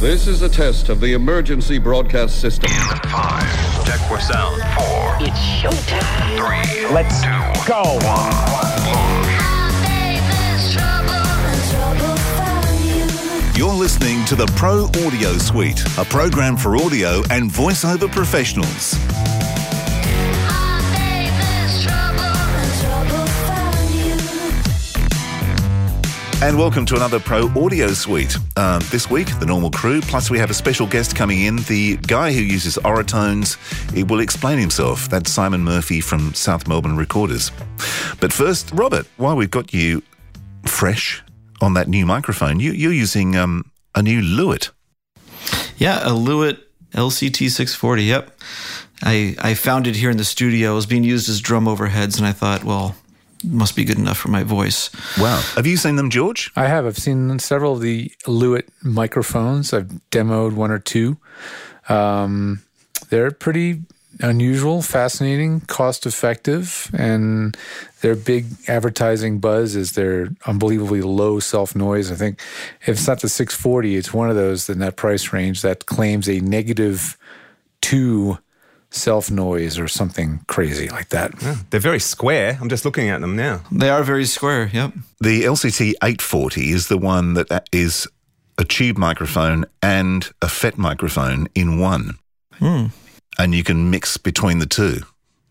This is a test of the emergency broadcast system. Five. Check for sound. Four. It's showtime. Three. Let's go. On. You're listening to the Pro Audio Suite, a program for audio and voiceover professionals. And welcome to another Pro Audio Suite. Um, this week, the normal crew, plus we have a special guest coming in, the guy who uses Auratones. He will explain himself. That's Simon Murphy from South Melbourne Recorders. But first, Robert, while we've got you fresh on that new microphone, you, you're using um, a new Lewitt. Yeah, a Lewitt LCT 640. Yep. I, I found it here in the studio. It was being used as drum overheads, and I thought, well, must be good enough for my voice. Wow. Have you seen them, George? I have. I've seen several of the Lewitt microphones. I've demoed one or two. Um, they're pretty unusual, fascinating, cost effective, and their big advertising buzz is their unbelievably low self noise. I think if it's not the 640, it's one of those in that price range that claims a negative two self noise or something crazy like that. They're very square. I'm just looking at them now. They are very square. Yep. The LCT 840 is the one that is a tube microphone and a FET microphone in one. And you can mix between the two.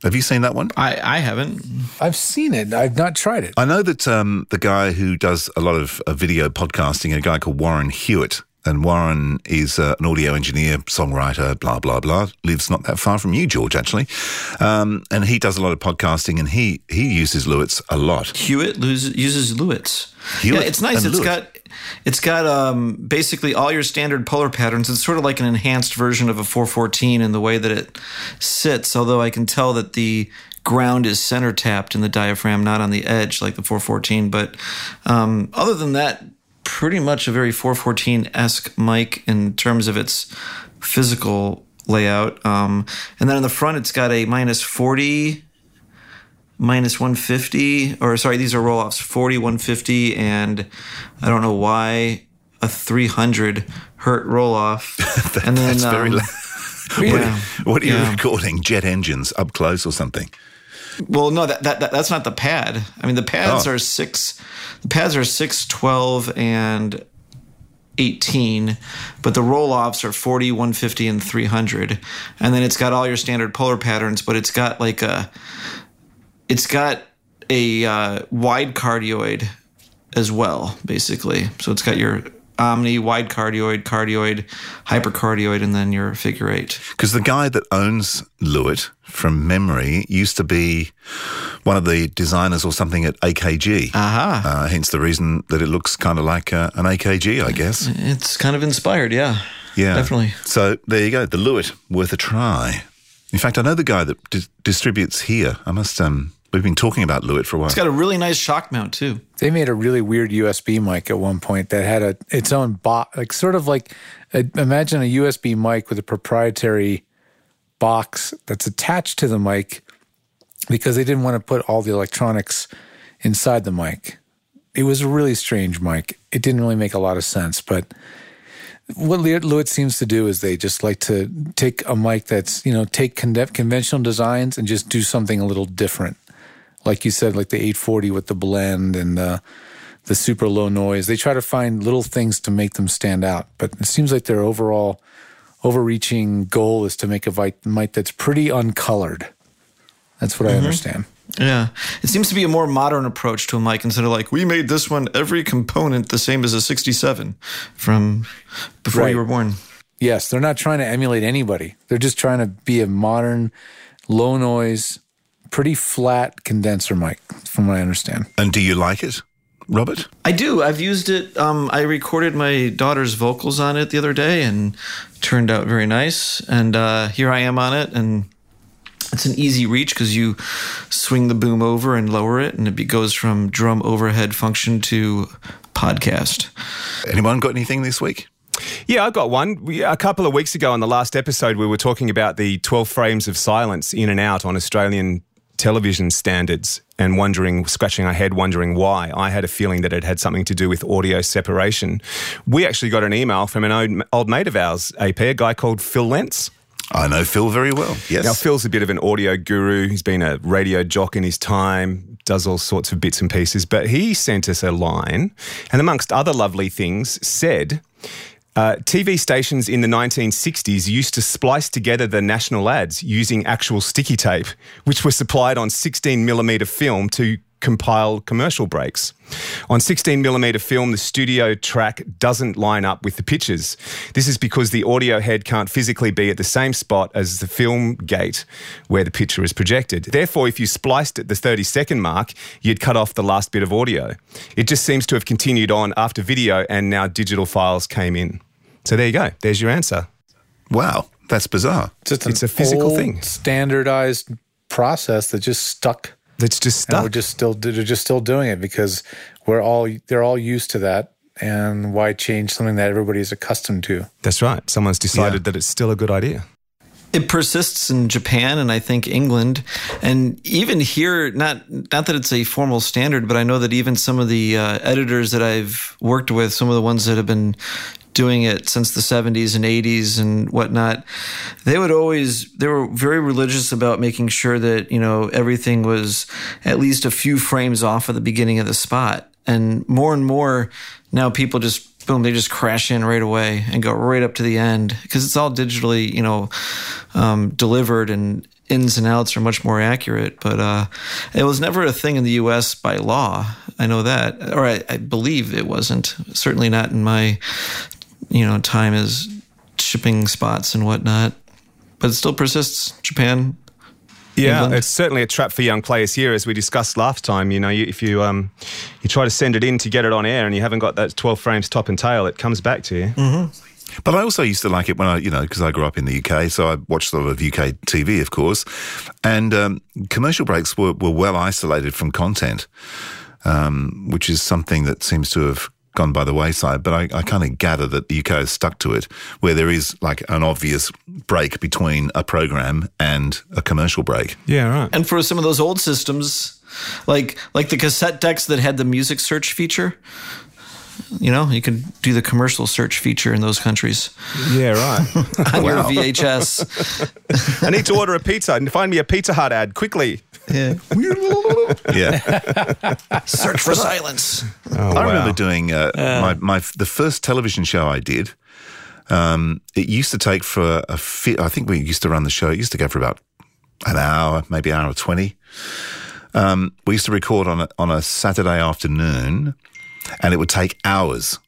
Have you seen that one? I, I haven't. I've seen it. I've not tried it. I know that um, the guy who does a lot of uh, video podcasting, a guy called Warren Hewitt, and Warren is uh, an audio engineer, songwriter, blah blah blah. Lives not that far from you, George, actually, um, and he does a lot of podcasting, and he he uses Lewitts a lot. Hewitt loses, uses Lewitts. Hewitt yeah, it's nice. It's Lewitt. got it's got um, basically all your standard polar patterns. It's sort of like an enhanced version of a 414 in the way that it sits. Although I can tell that the ground is center tapped in the diaphragm, not on the edge like the 414. But um, other than that, pretty much a very 414 esque mic in terms of its physical layout. Um, and then in the front, it's got a minus 40 minus 150 or sorry these are roll-offs 40 150 and i don't know why a 300 hertz roll-off and then That's very. um, la- yeah, What are you yeah. recording? Jet engines up close or something? Well no that, that, that that's not the pad. I mean the pads Oh. are six the pads are 6 12 and 18 but the roll-offs are 40 150 and 300 and then it's got all your standard polar patterns but it's got like a it's got a uh, wide cardioid as well basically. So it's got your omni wide cardioid cardioid hypercardioid and then your figure eight Because the guy that owns Lewitt, from memory, used to be one of the designers or something at AKG. aha Uh, hence the reason that it looks kind of like uh, an AKG, I guess. it's kind of inspired yeah Yeah, definitely So there you go, the Lewitt, worth a try. In fact, I know the guy that di- distributes here. I must. Um, we've been talking about Lewitt for a while. it's got a really nice shock mount too They made a really weird USB mic at one point that had a its own box, like sort of like a, imagine a USB mic with a proprietary box that's attached to the mic because they didn't want to put all the electronics inside the mic. It was a really strange mic. It didn't really make a lot of sense, but what Le- Lewitt seems to do is they just like to take a mic that's, you know, take con- conventional designs and just do something a little different. Like you said, like the 840 with the blend and the, the super low noise. They try to find little things to make them stand out. But it seems like their overall overreaching goal is to make a mic that's pretty uncolored. That's what I mm-hmm. understand. Yeah. It seems to be a more modern approach to a mic instead of like, we made this one every component the same as a 67 from before Right. you were born. Yes, they're not trying to emulate anybody. They're just trying to be a modern, low noise, pretty flat condenser mic, from what I understand. and do you like it, Robert? I do. I've used it. Um, I recorded my daughter's vocals on it the other day and turned out very nice. And uh, here I am on it. And it's an easy reach because you swing the boom over and lower it, and it goes from drum overhead function to podcast. Anyone got anything this week? Yeah, I got one. We, a couple of weeks ago on the last episode, we were talking about the 12 frames of silence in and out on Australian television standards and wondering, scratching our head, wondering why. I had a feeling that it had something to do with audio separation. We actually got an email from an old, old mate of ours, AP, a guy called Phil Lentz. I know Phil very well. Yes. Now, Phil's a bit of an audio guru. He's been a radio jock in his time, does all sorts of bits and pieces. But he sent us a line, and amongst other lovely things, said uh, TV stations in the 1960s used to splice together the national ads using actual sticky tape, which were supplied on 16 millimeter film to compile commercial breaks. On 16 millimeter film, the studio track doesn't line up with the pictures. This is because the audio head can't physically be at the same spot as the film gate where the picture is projected. Therefore, if you spliced at the 30 second mark, you'd cut off the last bit of audio. It just seems to have continued on after video and now digital files came in. So there you go. There's your answer. Wow, that's bizarre. Just It's a physical old, thing. standardized process that just stuck. That's just And we're just still they're just still doing it because we're all they're all used to that. And why change something that everybody is accustomed to? That's right. Someone's decided that it's still a good idea. it persists in Japan and I think England, and even here. Not not that it's a formal standard, but I know that even some of the uh, editors that I've worked with, some of the ones that have been doing it since the 70s and 80s and whatnot, they would always they were very religious about making sure that you know everything was at least a few frames off of the beginning of the spot, and more and more now people just boom, they just crash in right away and go right up to the end because it's all digitally, you know, um, delivered and ins and outs are much more accurate. But uh, it was never a thing in the U.S. by law. I know that, or I, I believe it wasn't. Certainly not in my, you know, time is shipping spots and whatnot. But it still persists. Japan. Yeah, England. it's certainly a trap for young players here, as we discussed last time. You know, you, if you um, you try to send it in to get it on air, and you haven't got that twelve frames top and tail, it comes back to you. But I also used to like it when I, you know, because I grew up in the UK, so I watched a lot of UK TV, of course. And um, commercial breaks were, were well isolated from content, um, which is something that seems to have gone by the wayside. But I, I kind of gather that the UK has stuck to it, where there is like an obvious break between a program and a commercial break. Yeah, right. And for some of those old systems, like like the cassette decks that had the music search feature, you know, you could do the commercial search feature in those countries Yeah, right. on your VHS. I need to order a pizza and find me a Pizza Hut ad quickly. Yeah. Yeah. Search for silence. Oh, I remember doing uh, my, my the first television show I did. Um, it used to take for a fit. I think we used to run the show. It used to go for about an hour, maybe an hour twenty. Um, we used to record on a, on a Saturday afternoon, and it would take hours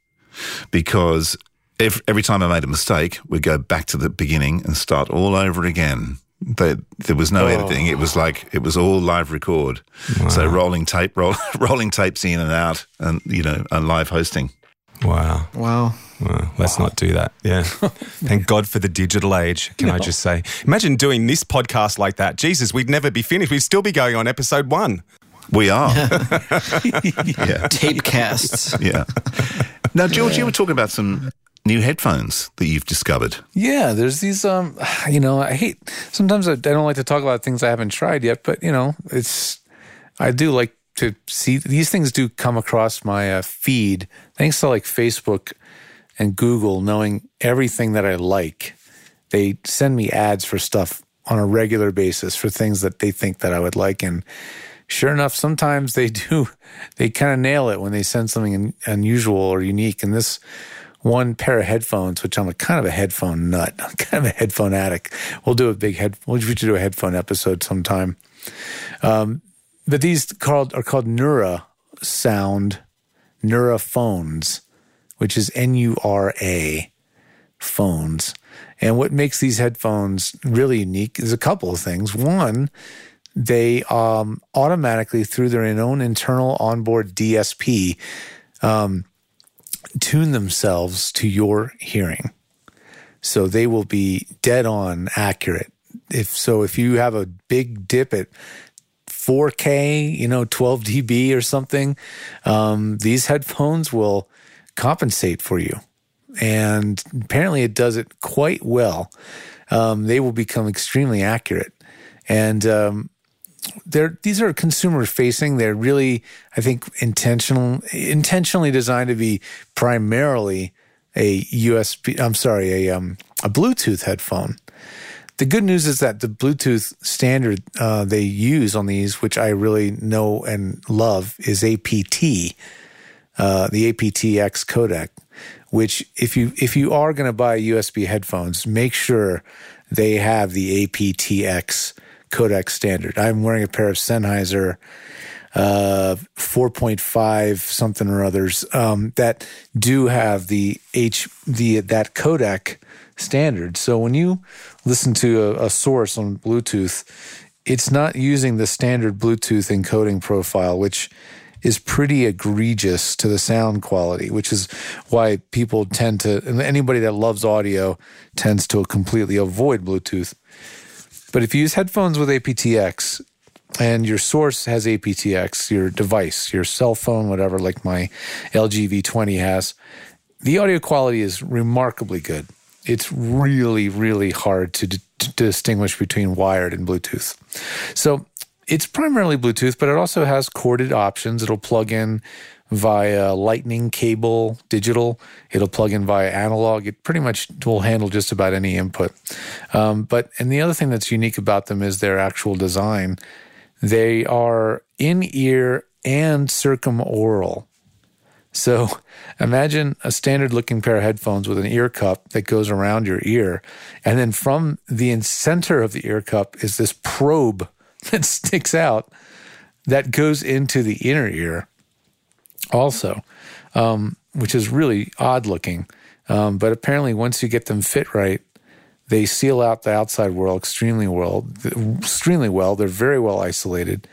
because every, every time I made a mistake, we'd go back to the beginning and start all over again. There, there was no oh. editing. It was like it was all live record. So rolling tape, roll, rolling tapes in and out, and you know, and live hosting. Wow. Wow. Well, let's not do that. Yeah. Thank God for the digital age, can I just say? Imagine doing this podcast like that. Jesus, we'd never be finished. We'd still be going on episode one. We are. yeah, Tape casts. yeah. Now, George, you were talking about some new headphones that you've discovered. Yeah, there's these. Um, you know, I hate. Sometimes I, don't like to talk about things I haven't tried yet, but you know, it's. I do like to see these things do come across my uh, feed thanks to like Facebook and Google knowing everything that I like. They send me ads for stuff on a regular basis for things that they think that I would like, and sure enough, sometimes they do. They kind of nail it when they send something un- unusual or unique. And this one pair of headphones, which I'm a kind of a headphone nut, I'm kind of a headphone addict. We'll do a big head. We should do a headphone episode sometime. Um, but these called are called Nura Sound Nura phones, which is N U R A phones. And what makes these headphones really unique is a couple of things. One, they um, automatically, through their own internal onboard DSP, um, tune themselves to your hearing. So they will be dead on accurate. If so, if you have a big dip at 4K, you know, 12 dB or something, um, these headphones will compensate for you. And apparently it does it quite well. Um, they will become extremely accurate. And um, they're these are consumer facing. They're really, I think, intentional intentionally designed to be primarily a USB. I'm sorry, a um, a Bluetooth headphone. The good news is that the Bluetooth standard uh, they use on these, which I really know and love, is APT, uh, the aptX codec. Which, if you if you are going to buy USB headphones, make sure they have the aptX codec standard. I'm wearing a pair of Sennheiser uh, 4.5 something or others um, that do have the H the that codec standard. So when you listen to a, a source on Bluetooth, it's not using the standard Bluetooth encoding profile, which is pretty egregious to the sound quality, which is why people tend to, and anybody that loves audio tends to completely avoid Bluetooth. But if you use headphones with aptX and your source has aptX, your device, your cell phone, whatever, like my LG V20 has, the audio quality is remarkably good. It's really, really hard to, d- to distinguish between wired and Bluetooth. So it's primarily Bluetooth, but it also has corded options. It'll plug in via lightning cable, digital. It'll plug in via analog. It pretty much will handle just about any input. Um, but and the other thing that's unique about them is their actual design. They are in ear and circumaural. So imagine a standard looking pair of headphones with an ear cup that goes around your ear. And then from the center of the ear cup is this probe that sticks out that goes into the inner ear also, um, which is really odd looking. Um, but apparently, once you get them fit right, they seal out the outside world extremely well. Extremely well. They're very well isolated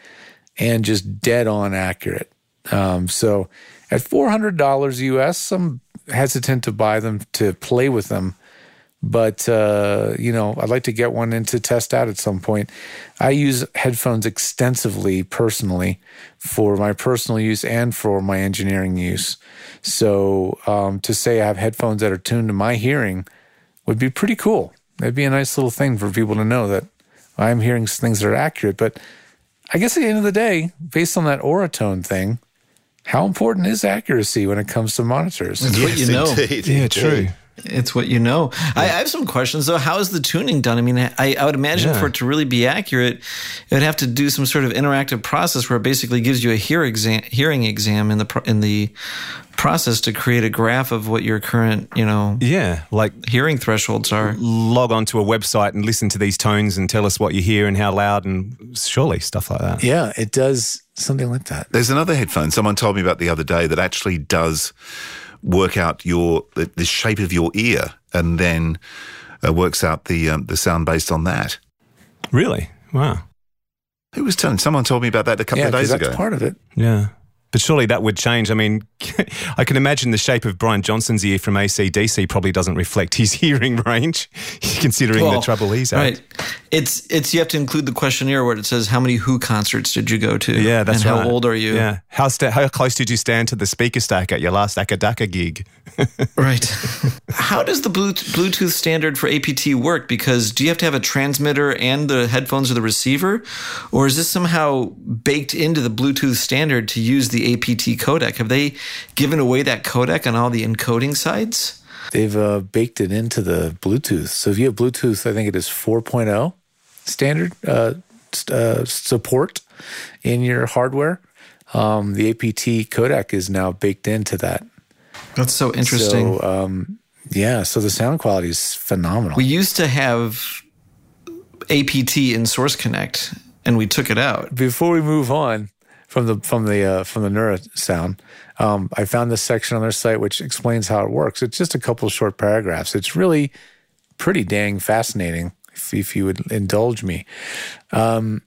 and just dead on accurate. Um, so, at four hundred dollars US, I'm hesitant to buy them to play with them but uh, you know i'd like to get one in to test out at some point i use headphones extensively personally for my personal use and for my engineering use so um, to say i have headphones that are tuned to my hearing would be pretty cool it'd be a nice little thing for people to know that i'm hearing things that are accurate but i guess at the end of the day based on that Auratone thing how important is accuracy when it comes to monitors? It's what you know. indeed, Yeah, indeed. true. It's what you know. I, I have some questions though. How is the tuning done? I mean, I, I would imagine Yeah. for it to really be accurate, it would have to do some sort of interactive process where it basically gives you a hear exam, hearing exam in the in the process to create a graph of what your current, you know, Yeah, like hearing thresholds are. log onto a website and listen to these tones and tell us what you hear and how loud and surely stuff like that. Yeah, it does something like that. There's another headphone someone told me about the other day that actually does work out your the, the shape of your ear and then uh, works out the um, the sound based on that. Really? Wow. Who was telling? Someone told me about that a couple Yeah, of 'cause days that's ago. That's part of it. Yeah. But surely that would change. I mean, I can imagine the shape of Brian Johnson's ear from ACDC probably doesn't reflect his hearing range, considering the trouble he's had. Right. It's it's you have to include the questionnaire where it says how many Who concerts did you go to? Yeah, that's and right. how old are you? Yeah. How, sta how close did you stand to the speaker stack at your last Acca Dacca gig? Right. How does the Bluetooth standard for APT work? Because do you have to have a transmitter and the headphones or the receiver? Or is this somehow baked into the Bluetooth standard to use the APT codec? Have they given away that codec on all the encoding sides? They've uh, baked it into the Bluetooth. So if you have Bluetooth, I think it is 4.0 standard uh, uh, support in your hardware. Um, the APT codec is now baked into that. That's so interesting. So um, yeah, so the sound quality is phenomenal. we used to have APT in Source Connect and we took it out. before we move on from the from the uh, from the Nura sound, um, I found this section on their site which explains how it works. It's just a couple short paragraphs. It's really pretty dang fascinating. If, if you would indulge me, um,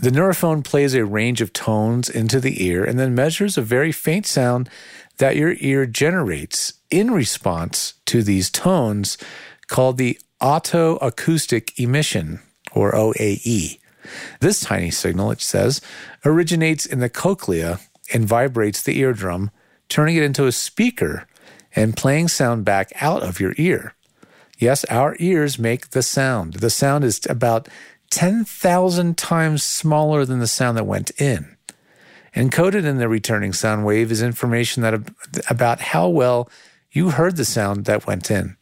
the Nuraphone plays a range of tones into the ear and then measures a very faint sound that your ear generates in response to these tones, called the otoacoustic emission or OAE. This tiny signal, it says, originates in the cochlea and vibrates the eardrum, turning it into a speaker and playing sound back out of your ear. Yes, our ears make the sound. The sound is about 10,000 times smaller than the sound that went in. Encoded in the returning sound wave is information that about how well you heard the sound that went in.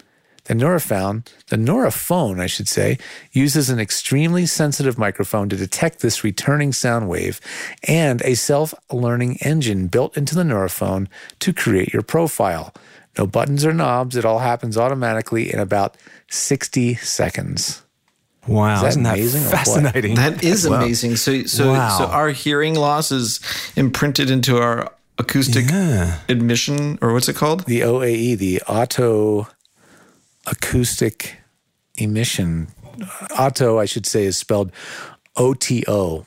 The Nuraphone, the Nuraphone, I should say, uses an extremely sensitive microphone to detect this returning sound wave and a self-learning engine built into the Nuraphone to create your profile. No buttons or knobs. It all happens automatically in about 60 seconds. Wow, Is that isn't amazing or what? fascinating? That is amazing. So, so, Wow. so our hearing loss is imprinted into our acoustic Yeah. admission, or what's it called? The OAE, the Auto Acoustic Emission. Auto, I should say, is spelled OTO,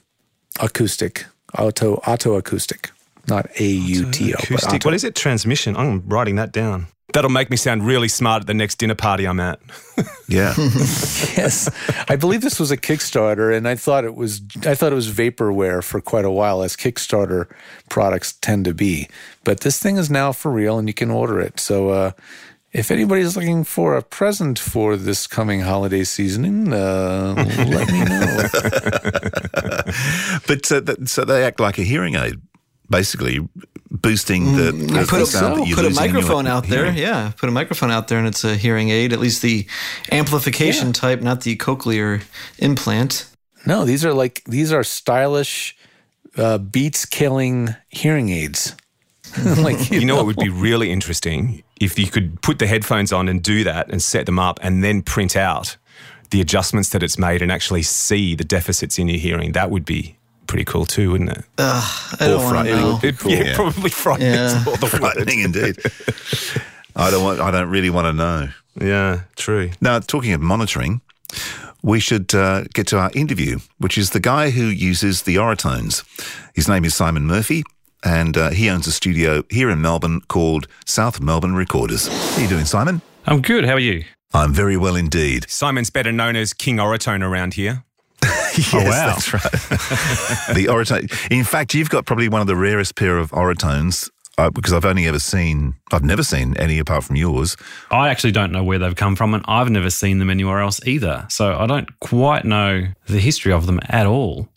acoustic. Auto, auto acoustic, not A U T O. but Acoustic. auto. What is it? Transmission. I'm writing that down. That'll make me sound really smart at the next dinner party I'm at. Yeah. yes, I believe this was a Kickstarter, and I thought it was I thought it was vaporware for quite a while, as Kickstarter products tend to be. But this thing is now for real, and you can order it. So, uh, if anybody's looking for a present for this coming holiday season, uh, let me know. but uh, th- so they act like a hearing aid, basically boosting the, the, Mm, put the a, sound that you're put a losing in your microphone out there. hearing. Yeah, put a microphone out there, and it's a hearing aid. At least the amplification type, not the cochlear implant. No, these are like these are stylish, uh, beats killing hearing aids. like You know what would be really interesting if you could put the headphones on and do that and set them up and then print out the adjustments that it's made and actually see the deficits in your hearing. That would be pretty cool too, wouldn't it? I don't want to frightening. know. It- yeah, yeah. probably frightening. Yeah. is all the word. Frightening indeed. I don't want. I don't really want to know. Yeah, true. Now, talking of monitoring, we should uh, get to our interview, which is the guy who uses the Auratones. His name is Simon Murphy, and uh, he owns a studio here in Melbourne called South Melbourne Recorders. How are you doing, Simon? I'm good. How are you? I'm very well indeed. Simon's better known as King Auratone around here. yes, wow. that's right. the Auratone. In fact, you've got probably one of the rarest pair of Auratones. Uh, because I've only ever seen, I've never seen any apart from yours. I actually don't know where they've come from, and I've never seen them anywhere else either. So I don't quite know the history of them at all.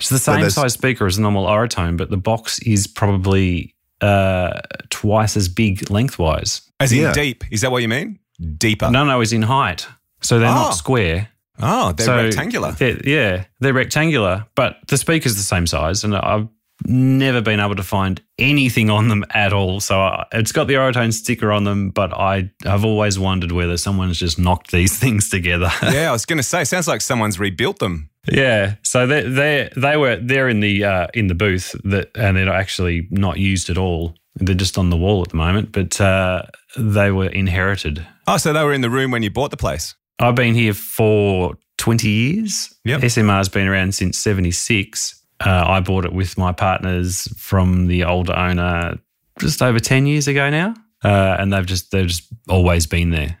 It's the same size speaker as a normal Auratone, but the box is probably uh, twice as big lengthwise. As in Yeah. deep. Is that what you mean? Deeper. No, no, is in height. So they're Oh. not square. Oh, they're so rectangular. they're- yeah, they're rectangular, but the speaker's the same size, and I've never been able to find anything on them at all. So I, it's got the Auratone sticker on them, but I have always wondered whether someone's just knocked these things together. yeah, I was going to say, sounds like someone's rebuilt them. Yeah, so they they they were they're in the uh, in the booth that, and they're actually not used at all. They're just on the wall at the moment, but uh, they were inherited. Oh, so they were in the room when you bought the place. I've been here for 20 years. Yep. SMR's been around since 76. Uh, I bought it with my partners from the older owner just over 10 years ago now. Uh, and they've just they've just always been there.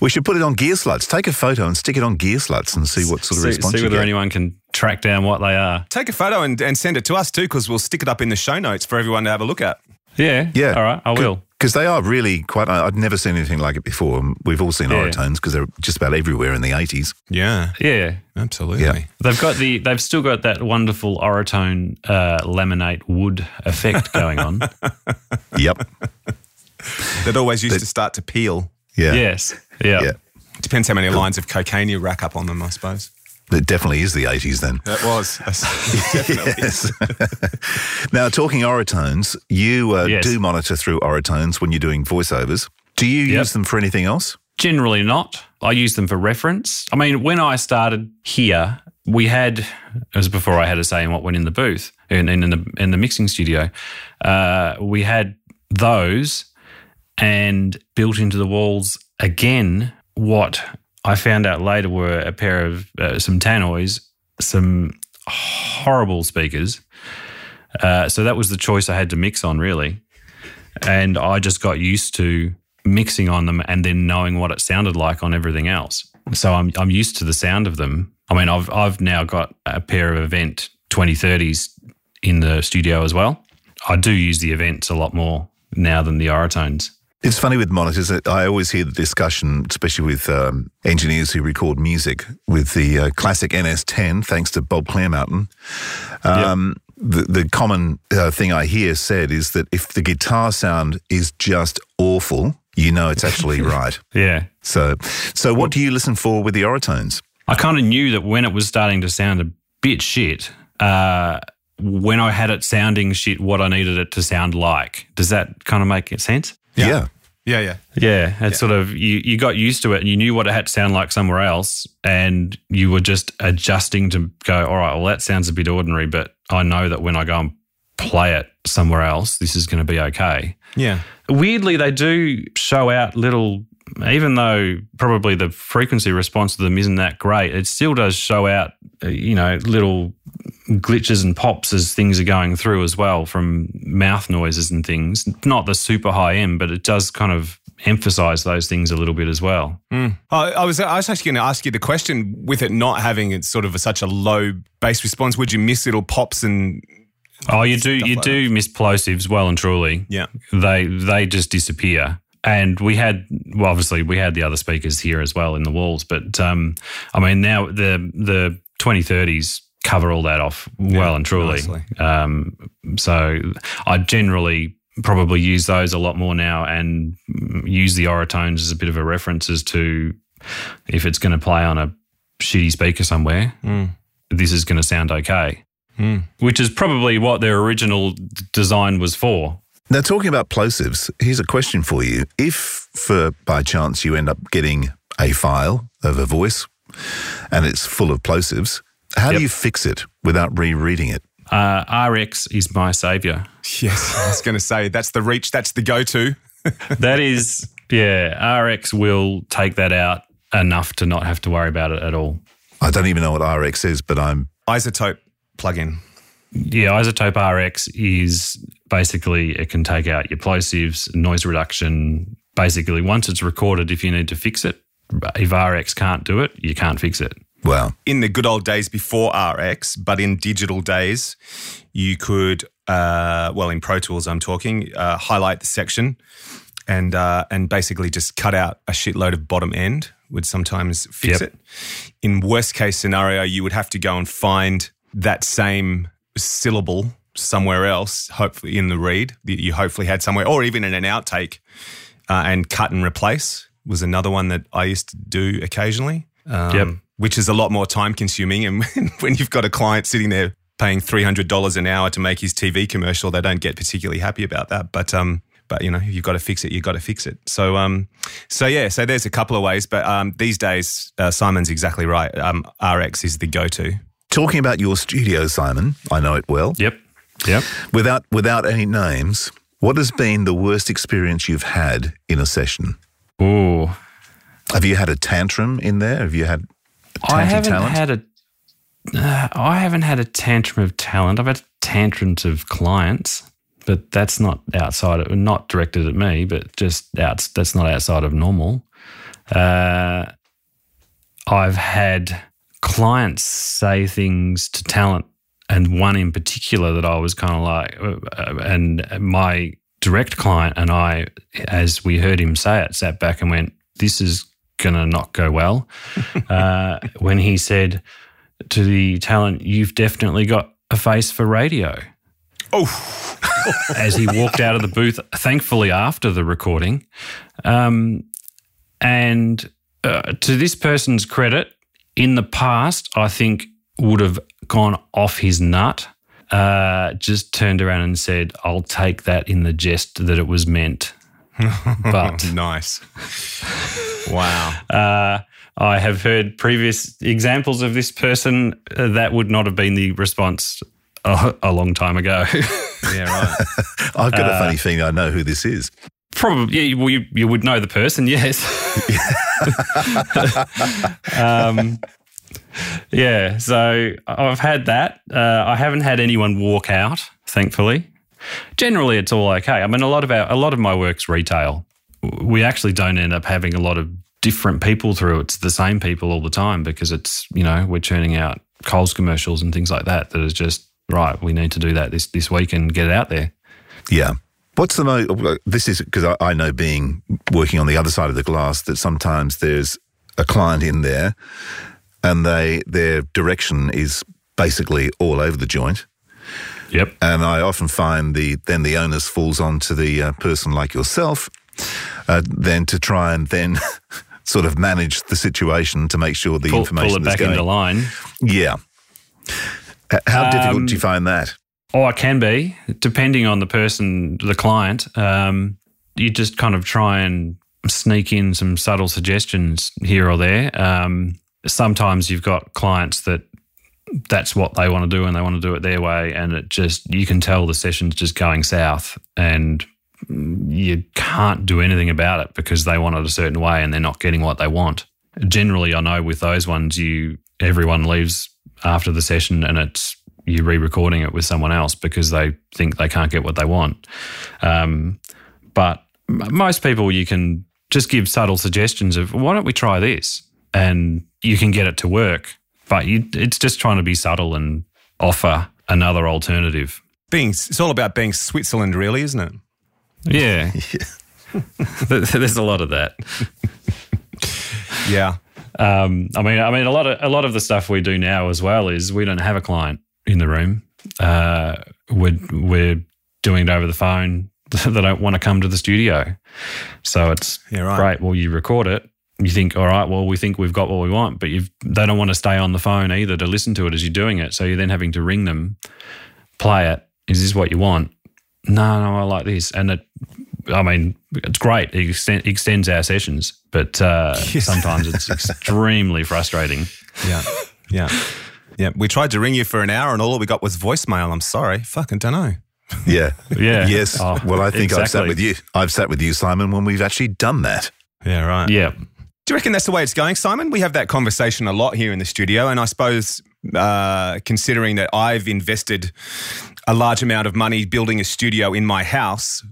We should put it on Gearslutz. Take a photo and stick it on Gearslutz and see what sort of see, response see you whether get. anyone can track down what they are. Take a photo and, and send it to us too, because we'll stick it up in the show notes for everyone to have a look at. Yeah. Yeah. All right. I will. Because they are really quite. I'd never seen anything like it before. We've all seen Yeah. Auratones because they're just about everywhere in the 80s. Yeah, Yeah. absolutely. Yeah. They've got the they've still got that wonderful Auratone uh, laminate wood effect going on. Yep. That always used to start to peel. Yeah. yes. Yeah. Yeah. Depends how many lines of cocaine you rack up on them, I suppose. It definitely is the 80s then. It was. definitely. Yes. now, talking Auratones, you uh, Yes. do monitor through Auratones when you're doing voiceovers. Do you Yep. use them for anything else? Generally not. I use them for reference. I mean, when I started here, we had it was before I had a say in what went in the booth in, in, in the in the mixing studio. Uh, we had those and built into the walls again. What I found out later were a pair of uh, some tannoys, some horrible speakers. Uh, so that was the choice I had to mix on, really. And I just got used to mixing on them and then knowing what it sounded like on everything else. So I'm I'm used to the sound of them. I mean, I've I've now got a pair of Event 2030s in the studio as well. I do use the Events a lot more now than the Auratones. It's funny with monitors. that I always hear the discussion, especially with um, engineers who record music, with the uh, classic NS10, thanks to Bob Clearmountain. Um, the, the common uh, thing I hear said is that if the guitar sound is just awful, you know it's actually right. Yeah. So, so what do you listen for with the Auratones? I kind of knew that when it was starting to sound a bit shit, uh, when I had it sounding shit, what I needed it to sound like. Does that kind of make sense? Yeah. Yeah, yeah. Yeah, Yeah. it's sort of you, you got used to it and you knew what it had to sound like somewhere else, and you were just adjusting to go, all right, well, that sounds a bit ordinary, but I know that when I go and play it somewhere else, this is going to be okay. Yeah. Weirdly, they do show out little, even though probably the frequency response to them isn't that great, it still does show out, uh, you know, little glitches and pops as things are going through as well from mouth noises and things. Not the super high end, but it does kind of emphasize those things a little bit as well. I, I was I was actually going to ask you the question with it not having it sort of a, such a low bass response. Would you miss little pops and Oh, you do you like do miss plosives well and truly. yeah? They they just disappear. And we had well, obviously we had the other speakers here as well in the walls, but um, I mean now the the twenty thirties cover all that off well and truly. Um, so I generally probably use those a lot more now and mm, use the Auratones as a bit of a reference as to if it's going to play on a shitty speaker somewhere, this is going to sound okay. Which is probably what their original design was for. Now, talking about plosives, here's a question for you. If, for by chance, you end up getting a file of a voice and it's full of plosives, how Yep. do you fix it without rereading it? Uh, RX is my savior. Yes, I was going to say that's the reach. That's the go-to. That is, yeah, RX will take that out enough to not have to worry about it at all. I don't even know what RX is, but I'm iZotope plugin. Yeah, iZotope RX is basically it can take out your plosives, noise reduction. Basically, once it's recorded, if you need to fix it, if RX can't do it, you can't fix it. Well. in the good old days before RX, but in digital days, you could, uh, well, in Pro Tools, I'm talking, uh, highlight the section and uh, and basically just cut out a shitload of bottom end. Would sometimes fix Yep. it. In worst case scenario, you would have to go and find that same syllable somewhere else, hopefully in the read that you hopefully had somewhere, or even in an outtake, uh, and cut and replace was another one that I used to do occasionally. Um, Yep. Which is a lot more time consuming. And when, when you've got a client sitting there paying $300 an hour to make his TV commercial, they don't get particularly happy about that. But, um, but you know, you've got to fix it. You've got to fix it. So, um, so yeah, so there's a couple of ways. But um, these days, uh, Simon's exactly right. Um, RX is the go-to. Talking about your studio, Simon, I know it well. Yep. Yep. Without without any names, what has been the worst experience you've had in a session? Ooh. Have you had a tantrum in there? Have you had I haven't talent? had a. Uh, I haven't had a tantrum of talent. I've had tantrums of clients, but that's not outside of, not directed at me, but just out. That's not outside of normal. Uh, I've had clients say things to talent, and one in particular that I was kind of like, uh, and my direct client and I, as we heard him say it, sat back and went, "This is going to not go well." uh, when he said to the talent, "You've definitely got a face for radio." Oh, as he walked out of the booth, thankfully after the recording. Um, and uh, to this person's credit, in the past, I think would have gone off his nut. Uh, just turned around and said, "I'll take that in the jest that it was meant." but nice. Wow. uh, I have heard previous examples of this person uh, that would not have been the response a, a long time ago. Yeah, right. I've got Uh, a funny feeling I know who this is. Probably, yeah. Well, you, you would know the person, yes. um, yeah. So I've had that. Uh, I haven't had anyone walk out, thankfully. Generally, it's all okay. I mean, a lot of our, a lot of my work's retail. We actually don't end up having a lot of different people through. It's the same people all the time because it's you know we're churning out Coles commercials and things like that. That is just right. We need to do that this this week and get it out there. Yeah. What's the most? This is because I, I know, being working on the other side of the glass, that sometimes there's a client in there, and they their direction is basically all over the joint. Yep. And I often find the then the onus falls onto the uh, person like yourself, uh, then to try and then sort of manage the situation to make sure the Pull, information pull it is back going. into line. Yeah. How difficult Um, do you find that? Oh, it can be, depending on the person, the client. Um, you just kind of try and sneak in some subtle suggestions here or there. Um, sometimes you've got clients that that's what they want to do and they want to do it their way. And it just, you can tell the session's just going south and you can't do anything about it because they want it a certain way and they're not getting what they want. Generally, I know with those ones, you everyone leaves after the session and it's you re-recording it with someone else because they think they can't get what they want. Um, but most people, you can just give subtle suggestions of why don't we try this, and you can get it to work. But you, it's just trying to be subtle and offer another alternative. Being it's all about being Switzerland, really, isn't it? Yeah. There's a lot of that. Yeah. Um, I mean, I mean, a lot of a lot of the stuff we do now as well is we don't have a client in the room. Uh, we're we're doing it over the phone. they don't want to come to the studio, so it's Yeah, right. great. Well, you record it. You think, all right, well, we think we've got what we want, but you've, they don't want to stay on the phone either to listen to it as you're doing it. So you're then having to ring them, play it. Is this what you want? No, no, I like this, and it. I mean, it's great. It extend, extends our sessions, but uh, sometimes it's extremely frustrating. Yeah. Yeah. Yeah. We tried to ring you for an hour and all we got was voicemail. I'm sorry. Fucking don't know. Yeah. Yeah. Yes. Oh, well, I think I've sat with you. I've sat with you, Simon, when we've actually done that. Yeah, right. Yeah. Do you reckon that's the way it's going, Simon? We have that conversation a lot here in the studio. And I suppose, uh, considering that I've invested a large amount of money building a studio in my house,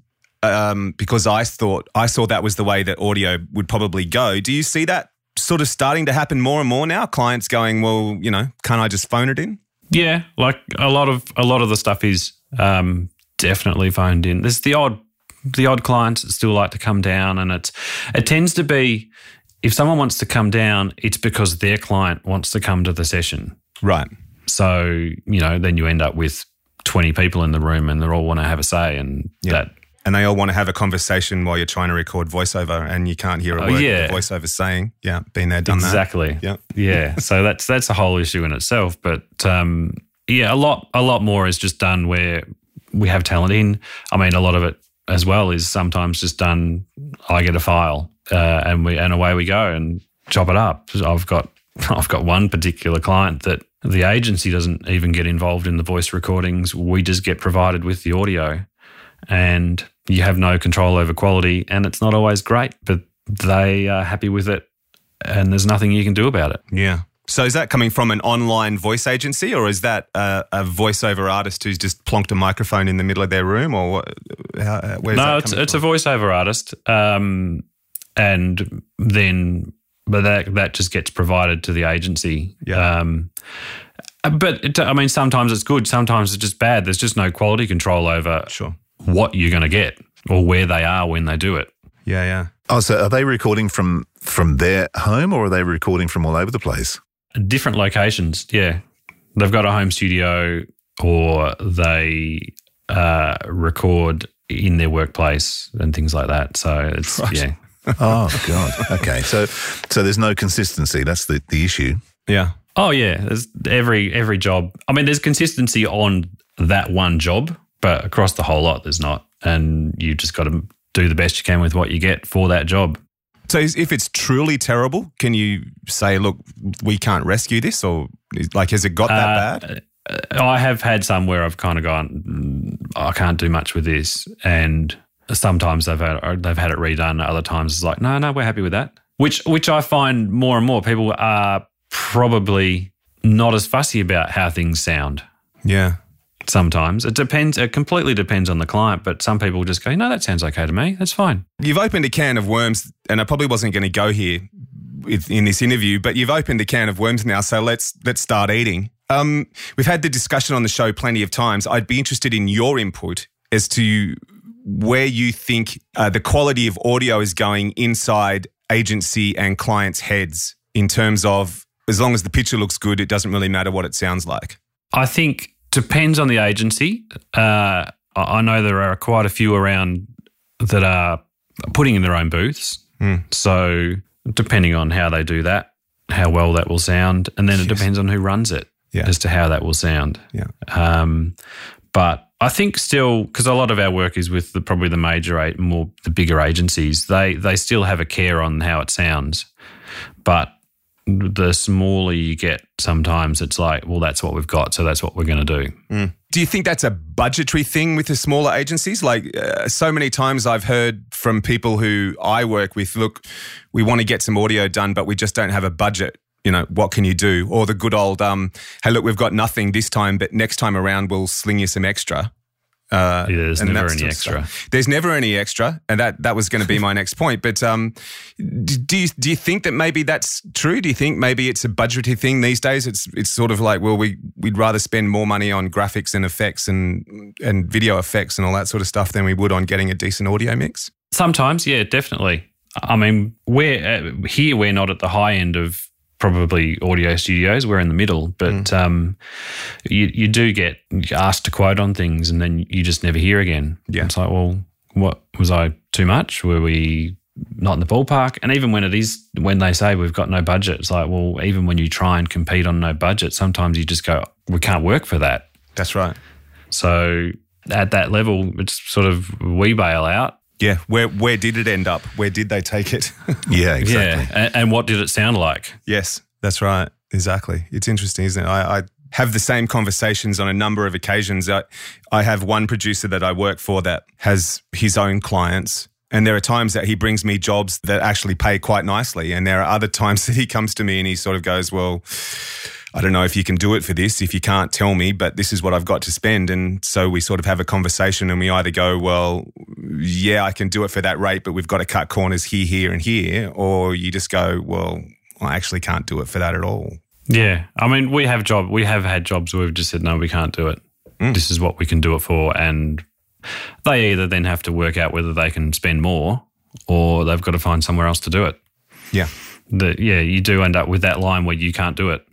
um, because I thought, I saw that was the way that audio would probably go. Do you see that sort of starting to happen more and more now? Clients going, well, you know, can't I just phone it in? Yeah, like a lot of a lot of the stuff is um, definitely phoned in. There's the odd the odd clients that still like to come down, and it's it tends to be if someone wants to come down, it's because their client wants to come to the session. Right. So you know, then you end up with twenty people in the room, and they all want to have a say, and Yeah. that And they all want to have a conversation while you're trying to record voiceover and you can't hear a Oh, word yeah. the voiceover's saying. Yeah, been there, done exactly. that. Yeah. yeah. So that's that's a whole issue in itself. But um, yeah, a lot a lot more is just done where we have talent in. I mean, a lot of it as well is sometimes just done. I get a file uh, and we and away we go and chop it up. I've got I've got one particular client that the agency doesn't even get involved in the voice recordings. We just get provided with the audio, and you have no control over quality, and it's not always great, but they are happy with it and there's nothing you can do about it. Yeah. So is that coming from an online voice agency, or is that a, a voiceover artist who's just plonked a microphone in the middle of their room, or what, how, where's no, that it's it's a voiceover artist, um, and then but that that just gets provided to the agency. Yeah. Um, but it, I mean, sometimes it's good, sometimes it's just bad. There's just no quality control over Sure. what you're going to get or where they are when they do it. Yeah, yeah. Oh, so are they recording from from their home or are they recording from all over the place? Different locations, yeah. They've got a home studio or they uh, record in their workplace and things like that. So it's yeah. Oh God. Okay. So so there's no consistency. That's the, the issue. Yeah. Oh yeah, there's every every job. I mean, there's consistency on that one job, but across the whole lot, there's not. And you just got to do the best you can with what you get for that job. So if it's truly terrible, can you say, look, we can't rescue this, or like, has it got that Uh, bad? I have had some where I've kind of gone, "Mm, I can't do much with this, and sometimes they've had they've had it redone. Other times it's like, no, no, we're happy with that. Which which I find more and more people are probably not as fussy about how things sound. Yeah. Sometimes it depends. It completely depends on the client, but some people just go, no, that sounds okay to me. That's fine. You've opened a can of worms, and I probably wasn't going to go here in this interview, but you've opened a can of worms now, so let's let's start eating. Um, we've had the discussion on the show plenty of times. I'd be interested in your input as to where you think uh, the quality of audio is going inside agency and clients' heads in terms of as long as the picture looks good, it doesn't really matter what it sounds like. I think depends on the agency. Uh, I know there are quite a few around that are putting in their own booths. So depending on how they do that, how well that will sound, and then it depends on who runs it Yeah. as to how that will sound. Yeah. Um, but I think still, because a lot of our work is with the, probably the major, a- more the bigger agencies, they they still have a care on how it sounds. But the smaller you get, sometimes it's like, well, that's what we've got, so that's what we're going to do. Do you think that's a budgetary thing with the smaller agencies? Like, uh, so many times I've heard from people who I work with, look, we want to get some audio done, but we just don't have a budget. You know, what can you do? Or the good old, um, hey, look, we've got nothing this time, but next time around we'll sling you some extra. Uh, Yeah, there's never any extra. stuff. There's never any extra, and that that was going to be my next point. But um, do you do you think that maybe that's true? Do you think maybe it's a budgetary thing these days? It's it's sort of like well, we we'd rather spend more money on graphics and effects and and video effects and all that sort of stuff than we would on getting a decent audio mix. Sometimes, yeah, definitely. I mean, we're uh, here. We're not at the high end of probably audio studios. We're in the middle, but um, you you do get asked to quote on things, and then you just never hear again. Yeah. it's like, well, what was I too much? Were we not in the ballpark? And even when it is, when they say we've got no budget, it's like, well, even when you try and compete on no budget, sometimes you just go, we can't work for that. That's right. So at that level, it's sort of we bail out. Yeah. Where where did it end up? Where did they take it? Yeah, exactly. Yeah. And, and what did it sound like? Yes, that's right. Exactly. It's interesting, isn't it? I, I have the same conversations on a number of occasions. I, I have one producer that I work for that has his own clients. And there are times that he brings me jobs that actually pay quite nicely. And there are other times that he comes to me and he sort of goes, Well, I don't know if you can do it for this. If you can't tell me, but this is what I've got to spend. And so we sort of have a conversation and we either go, well, yeah, I can do it for that rate, but we've got to cut corners here, here, and here. Or you just go, well, I actually can't do it for that at all. Yeah. I mean, we have job we have had jobs where we've just said, no, we can't do it. Mm. This is what we can do it for. And they either then have to work out whether they can spend more or they've got to find somewhere else to do it. Yeah. The, yeah, you do end up with that line where you can't do it.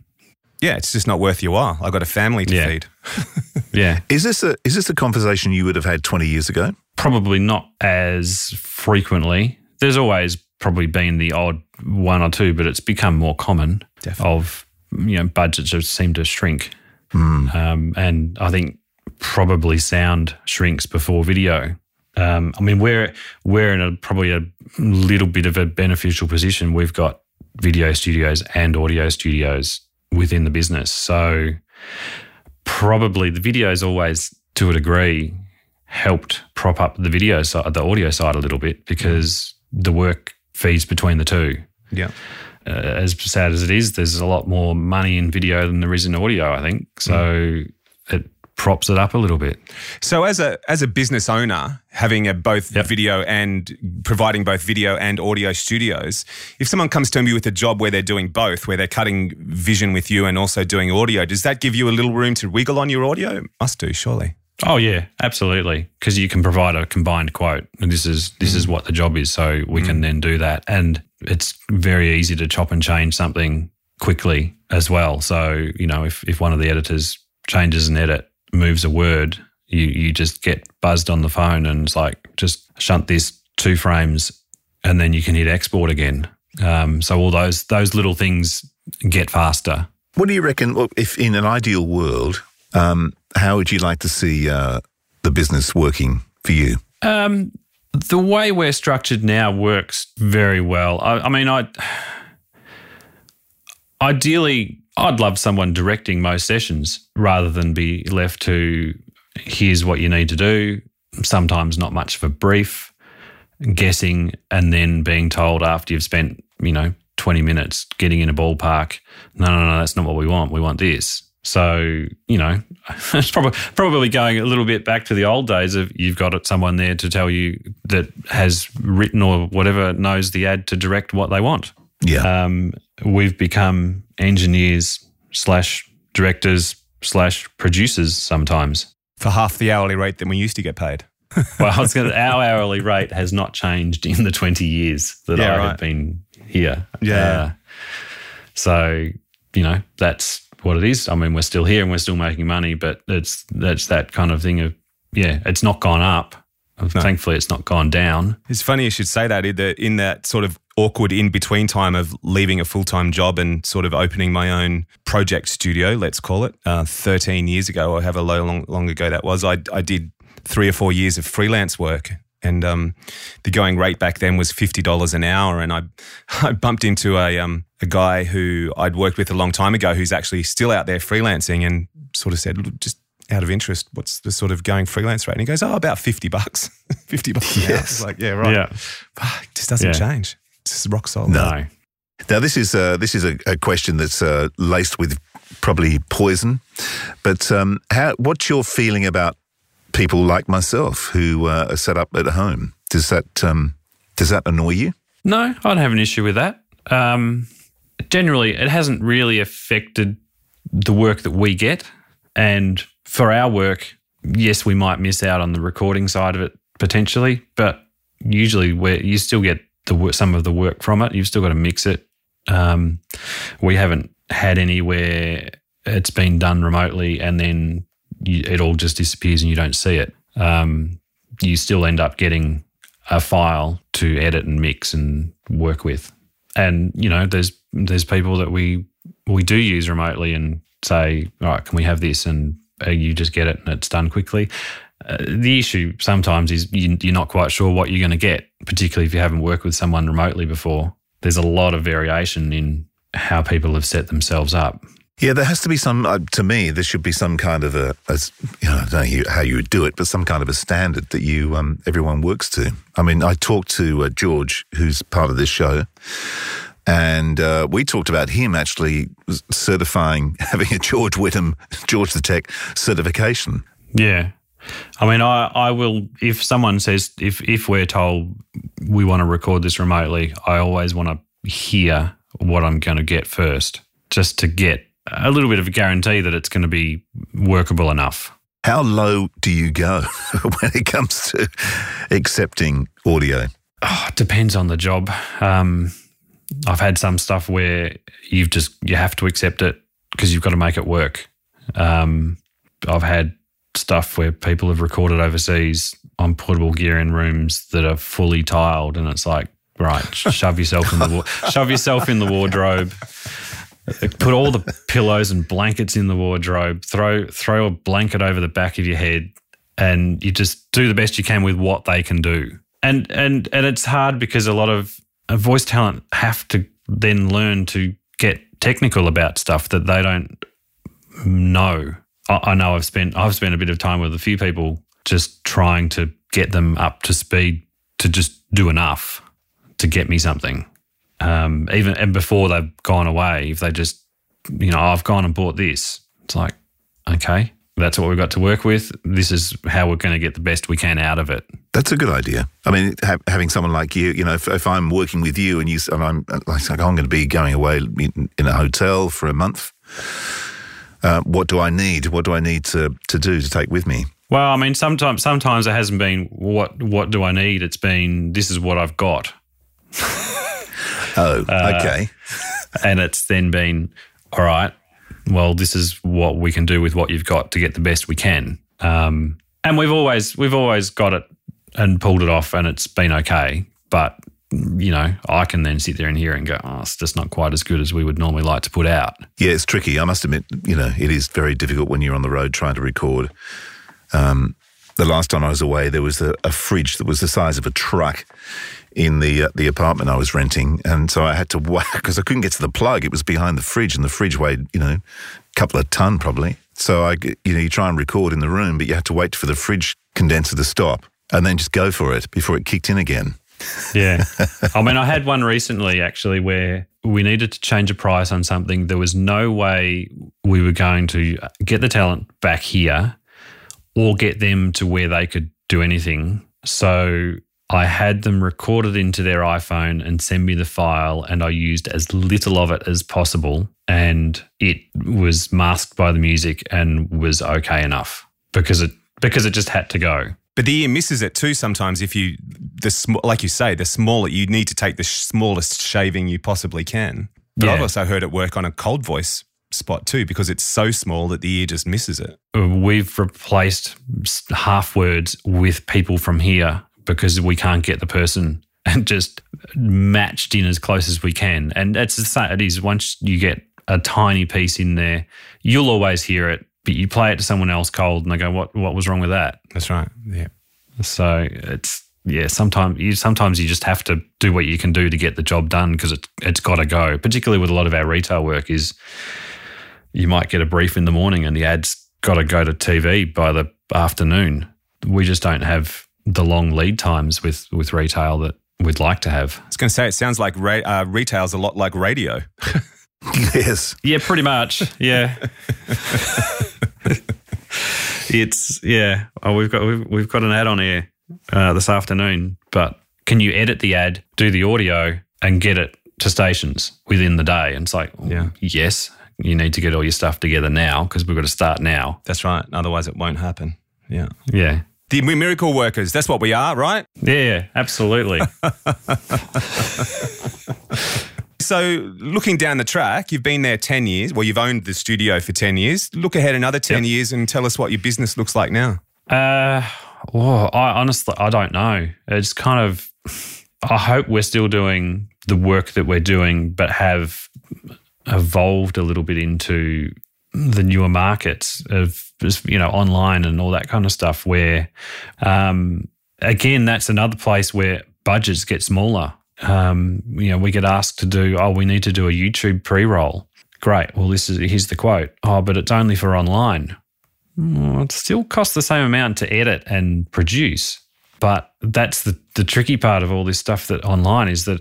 Yeah, it's just not worth your while. I've got a family to Yeah. feed. Yeah. Is this a is this a conversation you would have had twenty years ago? probably not as frequently. There's always probably been the odd one or two, but it's become more common. Definitely. Of you know, budgets just seem to shrink, um, and I think probably sound shrinks before video. Um, I mean, we're we're in a probably a little bit of a beneficial position. We've got video studios and audio studios within the business, so probably the videos always, to a degree, helped prop up the video side, the audio side a little bit because the work feeds between the two. Yeah. Uh, as sad as it is, there's a lot more money in video than there is in audio. I think so. It props it up a little bit. So as a as a business owner, having a both Yep. video and providing both video and audio studios, if someone comes to me with a job where they're doing both, where they're cutting vision with you and also doing audio, does that give you a little room to wiggle on your audio? Must do, surely. Oh yeah, absolutely. Because you can provide a combined quote, and this is this is mm. what the job is. So we can mm. then do that, and it's very easy to chop and change something quickly as well. So you know, if if one of the editors changes an edit, moves a word, you you just get buzzed on the phone, and it's like just shunt this two frames, and then you can hit export again. Um, so all those those little things get faster. What do you reckon? well, If in an ideal world, um, how would you like to see uh, the business working for you? Um, the way we're structured now works very well. I, I mean, I ideally I'd love someone directing most sessions rather than be left to here's what you need to do. Sometimes not much of a brief, guessing, and then being told after you've spent you know twenty minutes getting in a ballpark. No, no, no, that's not what we want. We want this. So you know, it's probably probably going a little bit back to the old days of you've got someone there to tell you that has written or whatever knows the ad to direct what they want. Yeah. Um, we've become engineers slash directors slash producers sometimes. For half the hourly rate than we used to get paid. well, I was gonna, our hourly rate has not changed in the 20 years that Yeah, I right. have been here. Yeah. Uh, so, you know, that's what it is. I mean, we're still here and we're still making money, but it's that's that kind of thing of, yeah, it's not gone up. Thankfully, it's not gone down. It's funny you should say that in that sort of awkward in between time of leaving a full time job and sort of opening my own project studio, let's call it, uh, 13 years ago, or however long, long ago that was. I, I did three or four years of freelance work. And um, the going rate back then was fifty dollars an hour, and I, I bumped into a um, a guy who I'd worked with a long time ago, who's actually still out there freelancing, and sort of said, just out of interest, what's the sort of going freelance rate? And he goes, oh, about 50 bucks. 50 bucks. Yes. Like, yeah, right. Yeah. Ah, It just doesn't Yeah. change. It's rock solid. No. Now, this is uh, this is a, a question that's uh, laced with probably poison. But um, how, what's your feeling about people like myself who uh, are set up at home? Does that um, does that annoy you? No, I don't have an issue with that. Um, generally, it hasn't really affected the work that we get. And for our work, yes, we might miss out on the recording side of it potentially, but usually we you still get the some of the work from it. You've still got to mix it. Um, we haven't had any where it's been done remotely and then you, it all just disappears and you don't see it. Um, you still end up getting a file to edit and mix and work with. And you know, there's there's people that we we do use remotely and say, all right, can we have this? And uh, you just get it and it's done quickly. Uh, the issue sometimes is you, you're not quite sure what you're going to get, particularly if you haven't worked with someone remotely before. There's a lot of variation in how people have set themselves up. Yeah, there has to be some. Uh, to me, there should be some kind of a, as you know, I don't know you- how you would do it, but some kind of a standard that you um, everyone works to. I mean, I talked to uh, George, who's part of this show, and uh, we talked about him actually certifying having a George Whittam, George the Tech certification. Yeah. I mean, I, I will, if someone says, if, if we're told we want to record this remotely, I always want to hear what I'm going to get first, just to get a little bit of a guarantee that it's going to be workable enough. How low do you go when it comes to accepting audio? Oh, it depends on the job. Um, I've had some stuff where you've just, you have to accept it because you've got to make it work. Um, I've had stuff where people have recorded overseas on portable gear in rooms that are fully tiled, and it's like, right, shove yourself in the wa- shove yourself in the wardrobe, put all the pillows and blankets in the wardrobe, throw throw a blanket over the back of your head, and you just do the best you can with what they can do. And and and it's hard because a lot of uh, voice talent have to then learn to get technical about stuff that they don't know. I, I know I've spent I've spent a bit of time with a few people just trying to get them up to speed to just do enough to get me something. Um, even and before they've gone away, if they just you know I've gone and bought this, it's like okay, that's what we've got to work with. This is how we're going to get the best we can out of it. That's a good idea. I mean, ha- having someone like you, you know, if, if I'm working with you and you, and I'm like, I'm going to be going away in a hotel for a month. Uh, what do I need? What do I need to, to do to take with me? Well, I mean, sometimes sometimes it hasn't been what what do I need. It's been this is what I've got. Oh, Uh, okay. and it's then been all right well this is what we can do with what you've got to get the best we can um, and we've always we've always got it and pulled it off and it's been okay but you know i can then sit there and hear and go oh it's just not quite as good as we would normally like to put out Yeah, it's tricky. I must admit, you know, it is very difficult when you're on the road trying to record. Um, the last time I was away, there was a, a fridge that was the size of a truck in the uh, the apartment I was renting, and so I had to whack because I couldn't get to the plug. It was behind the fridge, and the fridge weighed, you know, a couple of ton probably. So I you know, you try and record in the room, but you had to wait for the fridge condenser to stop, and then just go for it before it kicked in again. Yeah. I mean, I had one recently actually where we needed to change a price on something. There was no way we were going to get the talent back here or get them to where they could do anything. So I had them record it into their iPhone and send me the file, and I used as little of it as possible. And it was masked by the music and was okay enough because it because it just had to go. But the ear misses it too sometimes if you, the sm- like you say, the smaller, you need to take the sh- smallest shaving you possibly can. But I've also heard it work on a cold voice spot too because it's so small that the ear just misses it. We've replaced half words with people from here because we can't get the person and just matched in as close as we can. And it's the same. It is once you get a tiny piece in there, you'll always hear it. But you play it to someone else cold, and they go, "What? What was wrong with that?" That's right. Yeah. So it's yeah. Sometimes you sometimes you just have to do what you can do to get the job done because it it's got to go. Particularly with a lot of our retail work is you might get a brief in the morning and the ad's got to go to TV by the afternoon. We just don't have the long lead times with with retail that we'd like to have. I was going to say, it sounds like ra- uh, retail's a lot like radio. yes. Yeah, pretty much. Yeah. it's yeah. Oh, we've got we've, we've got an ad on here uh, this afternoon. But can you edit the ad, do the audio, and get it to stations within the day? And it's like, Yeah. yes, you need to get all your stuff together now because we've got to start now. That's right. Otherwise, it won't happen. Yeah. Yeah. The miracle workers. That's what we are, right? Yeah, absolutely. So, looking down the track, you've been there 10 years. Well, you've owned the studio for 10 years. Look ahead another 10 years and tell us what your business looks like now. Uh, well, I honestly, I don't know. It's kind of, I hope we're still doing the work that we're doing, but have evolved a little bit into the newer markets of, you know, online and all that kind of stuff. Where, um, again, that's another place where budgets get smaller. Um, you know, we get asked to do, oh, we need to do a YouTube pre-roll. Great. Well, this is here's the quote. Oh, but it's only for online. Well, it still costs the same amount to edit and produce. But that's the, the tricky part of all this stuff that online is that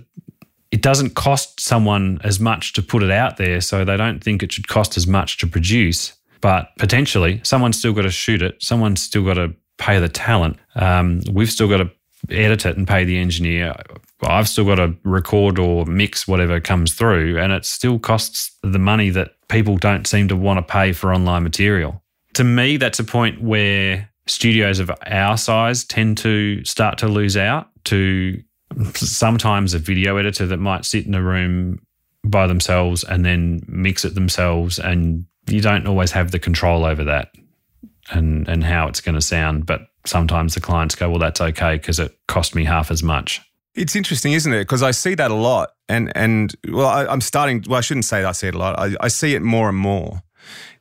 it doesn't cost someone as much to put it out there. So they don't think it should cost as much to produce. But potentially, someone's still got to shoot it. Someone's still got to pay the talent. Um, we've still got to edit it and pay the engineer. I've still got to record or mix whatever comes through. And it still costs the money that people don't seem to want to pay for online material to me, that's a point where studios of our size tend to start to lose out to sometimes a video editor that might sit in a room by themselves and then mix it themselves. And you don't always have the control over that and, and how it's going to sound. But sometimes the clients go, well, that's okay because it cost me half as much. It's interesting, isn't it? Because I see that a lot. And, and well, I, I'm starting, well, I shouldn't say I see it a lot. I, I see it more and more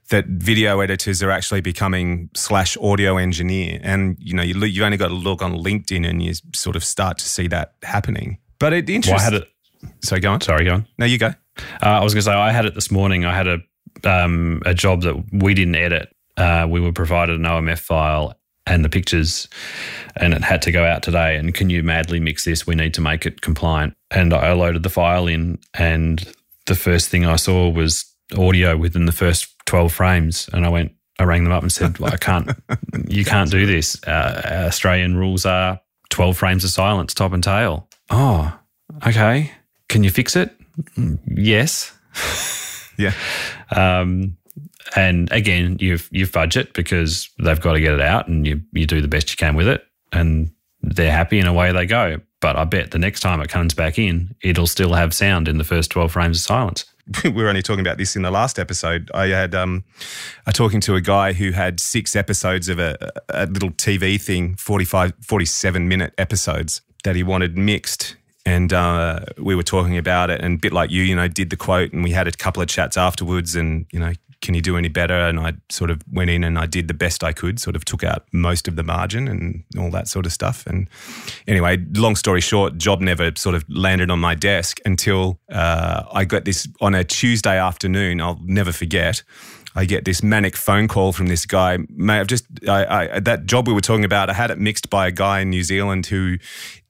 that video editors are actually becoming slash audio engineer. And, you know, you, you've only got to look on LinkedIn and you sort of start to see that happening. But it Well, I had it. So go on. Sorry, go on. No, you go. Uh, I was going to say I had it this morning. I had a um, a job that we didn't edit. Uh, we were provided an OMF file and the pictures, and it had to go out today. And can you madly mix this? We need to make it compliant. And I loaded the file in, and the first thing I saw was audio within the first twelve frames. And I went, I rang them up and said, well, I can't. You can't do this. Uh, Australian rules are twelve frames of silence, top and tail. Oh, okay. Can you fix it? "Mm, Yes. Yeah. Um, and again, you've you've budget because they've got to get it out, and you you do the best you can with it, and they're happy, and away they go. But I bet the next time it comes back in, it'll still have sound in the first twelve frames of silence. we were only talking about this in the last episode. I had um, a talking to a guy who had six episodes of a, a little TV thing, 45, 47 minute episodes that he wanted mixed. And uh, we were talking about it, and a bit like you, you know, did the quote, and we had a couple of chats afterwards, and you know, can you do any better? And I sort of went in and I did the best I could, sort of took out most of the margin and all that sort of stuff. And anyway, long story short, job never sort of landed on my desk until uh, I got this on a Tuesday afternoon. I'll never forget. I get this manic phone call from this guy. Mate, I've just I, I, that job we were talking about. I had it mixed by a guy in New Zealand who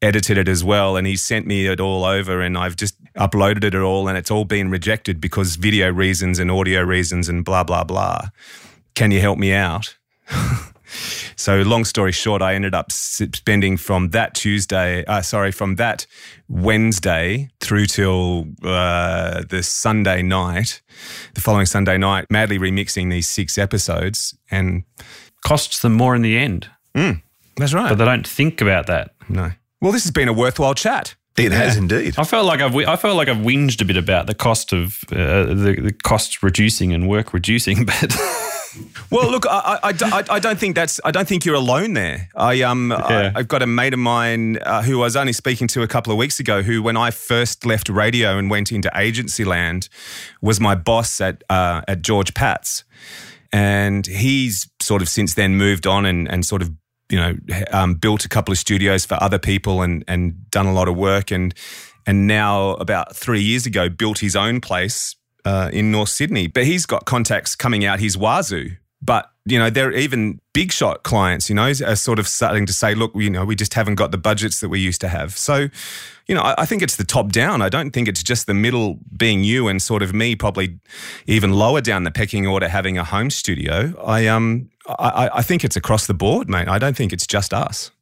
edited it as well, and he sent me it all over, and I've just uploaded it all, and it's all been rejected because video reasons and audio reasons and blah blah blah. Can you help me out? So, long story short, I ended up spending from that Tuesday, uh, sorry, from that Wednesday through till uh, the Sunday night, the following Sunday night, madly remixing these six episodes. And Costs them more in the end. That's right. but they don't think about that. no. Well, this has been a worthwhile chat. It has indeed. I felt like I've I felt like I've whinged a bit about the cost of uh, the, the costs reducing and work reducing, but Well, look, I, I, I, I don't think that's. I don't think you're alone there. I um, Yeah. I, have got a mate of mine uh, who I was only speaking to a couple of weeks ago. Who, when I first left radio and went into agency land, was my boss at uh, at George Pat's, and he's sort of since then moved on and and sort of you know um, built a couple of studios for other people and and done a lot of work and and now about three years ago built his own place uh, in North Sydney. But he's got contacts coming out his wazoo. But you know, they're even big shot clients. You know, are sort of starting to say, look, you know, we just haven't got the budgets that we used to have. So, you know, I, I think it's the top down. I don't think it's just the middle being you and sort of me, probably even lower down the pecking order, having a home studio. I um, I, I think it's across the board, mate. I don't think it's just us.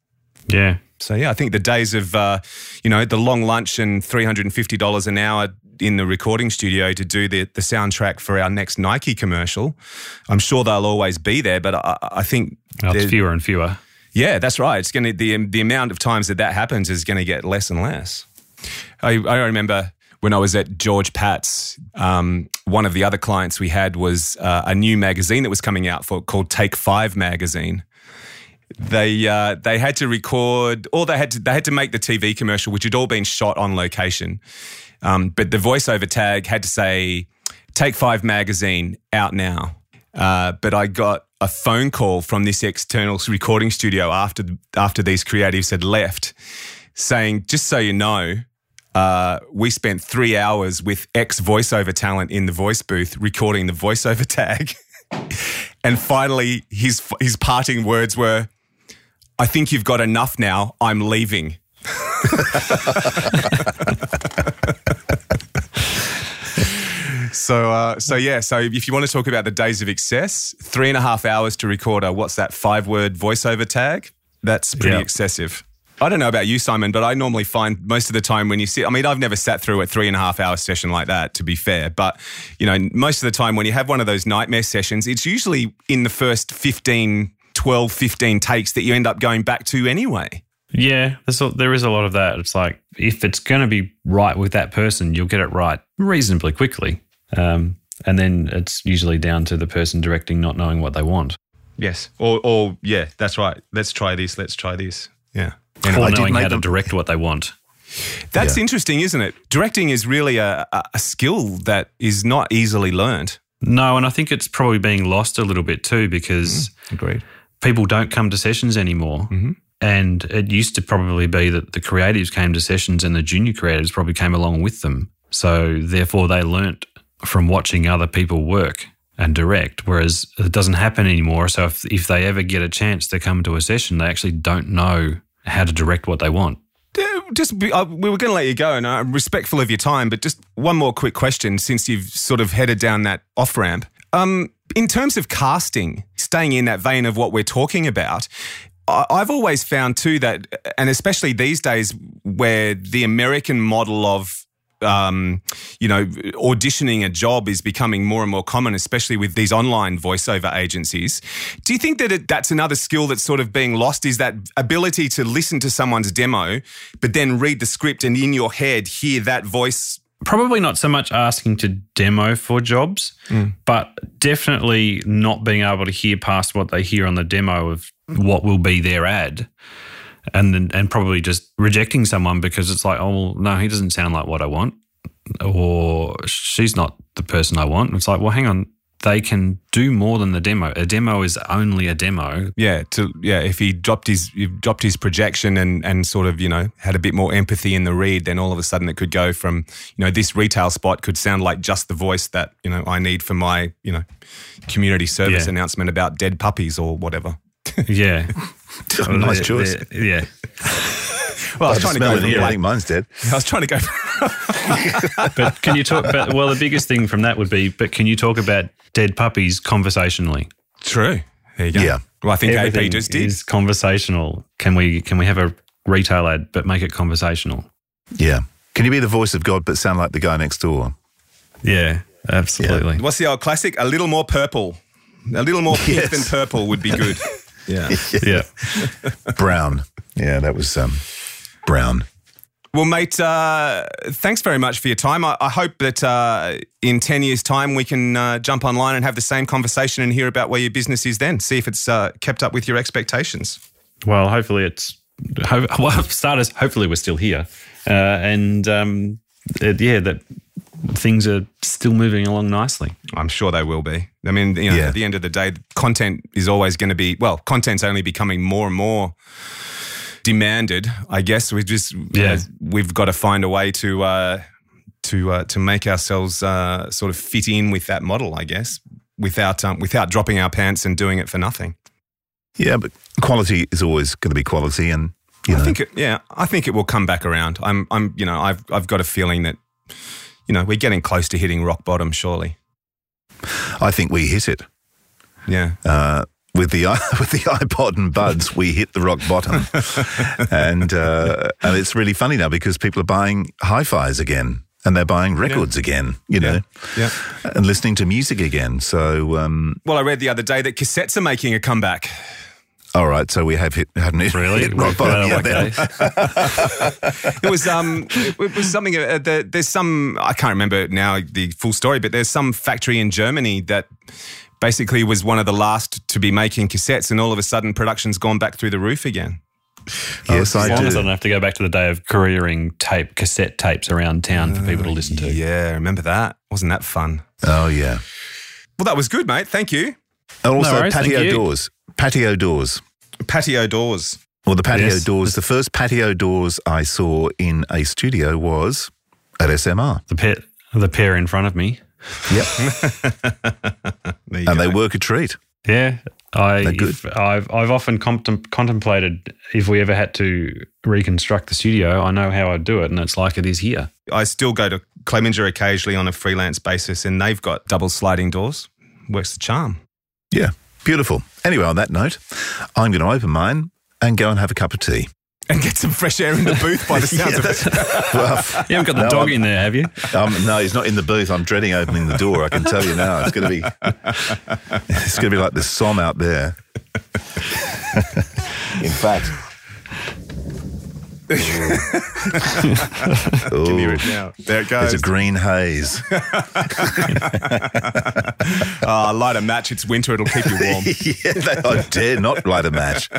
yeah, So yeah, I think the days of uh, you know the long lunch and three hundred and fifty dollars an hour in the recording studio to do the the soundtrack for our next Nike commercial, I'm sure they'll always be there. But I, I think well, it's fewer and fewer. yeah, that's right. It's going to the the amount of times that that happens is going to get less and less. I, I remember when I was at George Pat's, um, one of the other clients we had was uh, a new magazine that was coming out for called Take Five magazine. They uh, they had to record, or they had to they had to make the TV commercial, which had all been shot on location. Um, but the voiceover tag had to say "Take Five magazine out now." Uh, but I got a phone call from this external recording studio after after these creatives had left, saying, "Just so you know, uh, we spent three hours with ex voiceover talent in the voice booth recording the voiceover tag." and finally, his his parting words were, "I think you've got enough now. I'm leaving." So, uh, so yeah. So, if you want to talk about the days of excess, three and a half hours to record a what's that five word voiceover tag? That's pretty Yeah. excessive. I don't know about you, Simon, but I normally find most of the time when you sit, I mean, I've never sat through a three and a half hour session like that, to be fair. But, you know, most of the time when you have one of those nightmare sessions, it's usually in the first 15, 12, 15 takes that you end up going back to anyway. Yeah, there's a, there is a lot of that. It's like if it's going to be right with that person, you'll get it right reasonably quickly. Um, and then it's usually down to the person directing not knowing what they want Yes. Or, or yeah, that's right. Let's try this. Let's try this. Yeah. or I knowing make how to direct what they want. That's Yeah. interesting, isn't it? Directing is really a, a a skill that is not easily learned. No, and I think it's probably being lost a little bit too because Agreed. people don't come to sessions anymore. And it used to probably be that the creatives came to sessions and the junior creatives probably came along with them. So therefore, they learnt from watching other people work and direct, whereas it doesn't happen anymore. So if, if they ever get a chance to come to a session, they actually don't know how to direct what they want. Just be, uh, we were going to let you go, and I'm respectful of your time. But just one more quick question, since you've sort of headed down that off ramp. Um, in terms of casting, staying in that vein of what we're talking about, I've always found too that, and especially these days, where the American model of um, you know, auditioning a job is becoming more and more common, especially with these online voiceover agencies. Do you think that it, that's another skill that's sort of being lost? Is that ability to listen to someone's demo, but then read the script and in your head hear that voice? Probably not so much asking to demo for jobs, but definitely not being able to hear past what they hear on the demo of what will be their ad. And and probably just rejecting someone because it's like, oh, well, no, he doesn't sound like what I want. Or she's not the person I want. It's like, well, hang on. They can do more than the demo. A demo is only a demo. Yeah, to yeah, if he dropped his he dropped his projection and and sort of you know had a bit more empathy in the read, then all of a sudden it could go from you know this retail spot could sound like just the voice that you know I need for my you know community service Yeah. announcement about dead puppies or whatever. Yeah. nice choice. Yeah. Well, I I was trying to smell go. it For, here. I think mine's dead. I was trying to go. But can you talk? But well, the biggest thing from that would be, but can you talk about dead puppies conversationally? True. There you go. Yeah. Well, I think AP just did. is conversational. Can we can we have a retail ad but make it conversational? Yeah. Can you be the voice of God but sound like the guy next door? Yeah, absolutely. What's the old classic? A little more purple. A little more pink Yes. than purple would be good. Yeah. Yeah. Brown. Yeah, that was um, Brown. Well, mate, uh, thanks very much for your time. I, I hope that uh, in 10 years' time we can uh, jump online and have the same conversation and hear about where your business is then. See if it's uh, kept up with your expectations. Well, hopefully it's. Ho- well, starters, hopefully we're still here, uh, and um, it, yeah, that things are still moving along nicely. I'm sure they will be. I mean, you know, Yeah. at the end of the day, content is always going to be, well, content's only becoming more and more demanded. I guess we just, Yeah. we've got to find a way to, uh, to, uh, to make ourselves uh, sort of fit in with that model, I guess, without, um, without dropping our pants and doing it for nothing. Yeah, but quality is always going to be quality, and you know, I think it, yeah, I think it will come back around. I'm, I'm, you know, I've, I've got a feeling that, you know, we're getting close to hitting rock bottom, surely. I think we hit it Yeah. uh, with the with the iPod and buds. we hit the rock bottom, and uh, and it's really funny now because people are buying hi-fi's again. And they're buying records again, you know, Yeah. and listening to music again. So, um, Well, I read the other day that cassettes are making a comeback. All right, so we have hit, haven't hit, Really? hit rock bottom Well, okay. It was um, it, it was something. Uh, the, there's some I can't remember now the full story, but there's some factory in Germany that basically was one of the last to be making cassettes, and all of a sudden production's gone back through the roof again. Yes, As I long as I do. don't have to go back to the day of couriering tape, cassette tapes around town for people to listen to. Yeah, remember that? Wasn't that fun? Oh yeah. Well, that was good, mate. Thank you. And also worries, thank patio you. doors. Patio doors. Patio doors. Well, the patio Yes. doors. The first patio doors I saw in a studio was at SMR. The pair, the pair in front of me. Yep, There you and go. they work a treat. Yeah, I They're good. if- I've I've often contem- contemplated if we ever had to reconstruct the studio. I know how I'd do it, and it's like it is here. I still go to Clemenger occasionally on a freelance basis, and they've got double sliding doors. Works the charm. Yeah, beautiful. Anyway, on that note, I'm going to open mine and go and have a cup of tea. And get some fresh air in the booth by the sounds of it. Well, You haven't got the No, dog I'm- in there, have you? um, no, he's not in the booth. I'm dreading opening the door. I can tell you now. It's going to be. It's going to be like the Somme out there. in fact. Can hear Ooh, it now. There it there's goes. a green haze. Ah, light a match. It's winter. It'll keep you warm. yeah, they, I dare not light a match.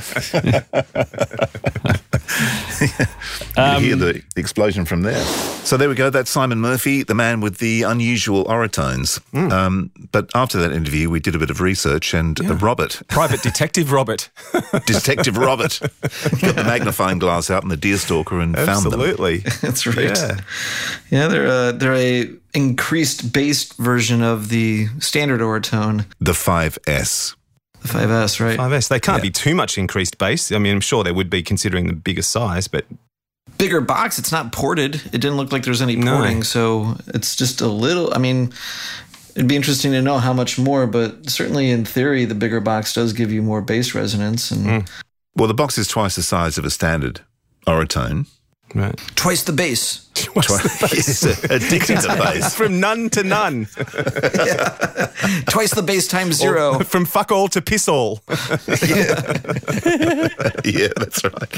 you hear the explosion from there. So there we go. That's Simon Murphy, the man with the unusual Auratones. Um, but after that interview, we did a bit of research, and uh, Robert, Private Detective Robert. Detective Robert, got the magnifying glass out and the deer stalker and found them. Absolutely. That's right. Yeah. Yeah, they're a, they're a increased bass version of the standard Auratone, The 5S. the 5S, right? 5S. They can't be too much increased bass. I mean, I'm sure they would be considering the bigger size, but Bigger box. It's not ported. It didn't look like there's any No. porting, so it's just a little. I mean, it'd be interesting to know how much more, but certainly in theory, the bigger box does give you more bass resonance and hmm. Well, the box is twice the size of a standard Auratone. right. twice the bass. yes, addicted to bass. From none to none. twice the bass times zero. From fuck all to piss all. yeah, that's right.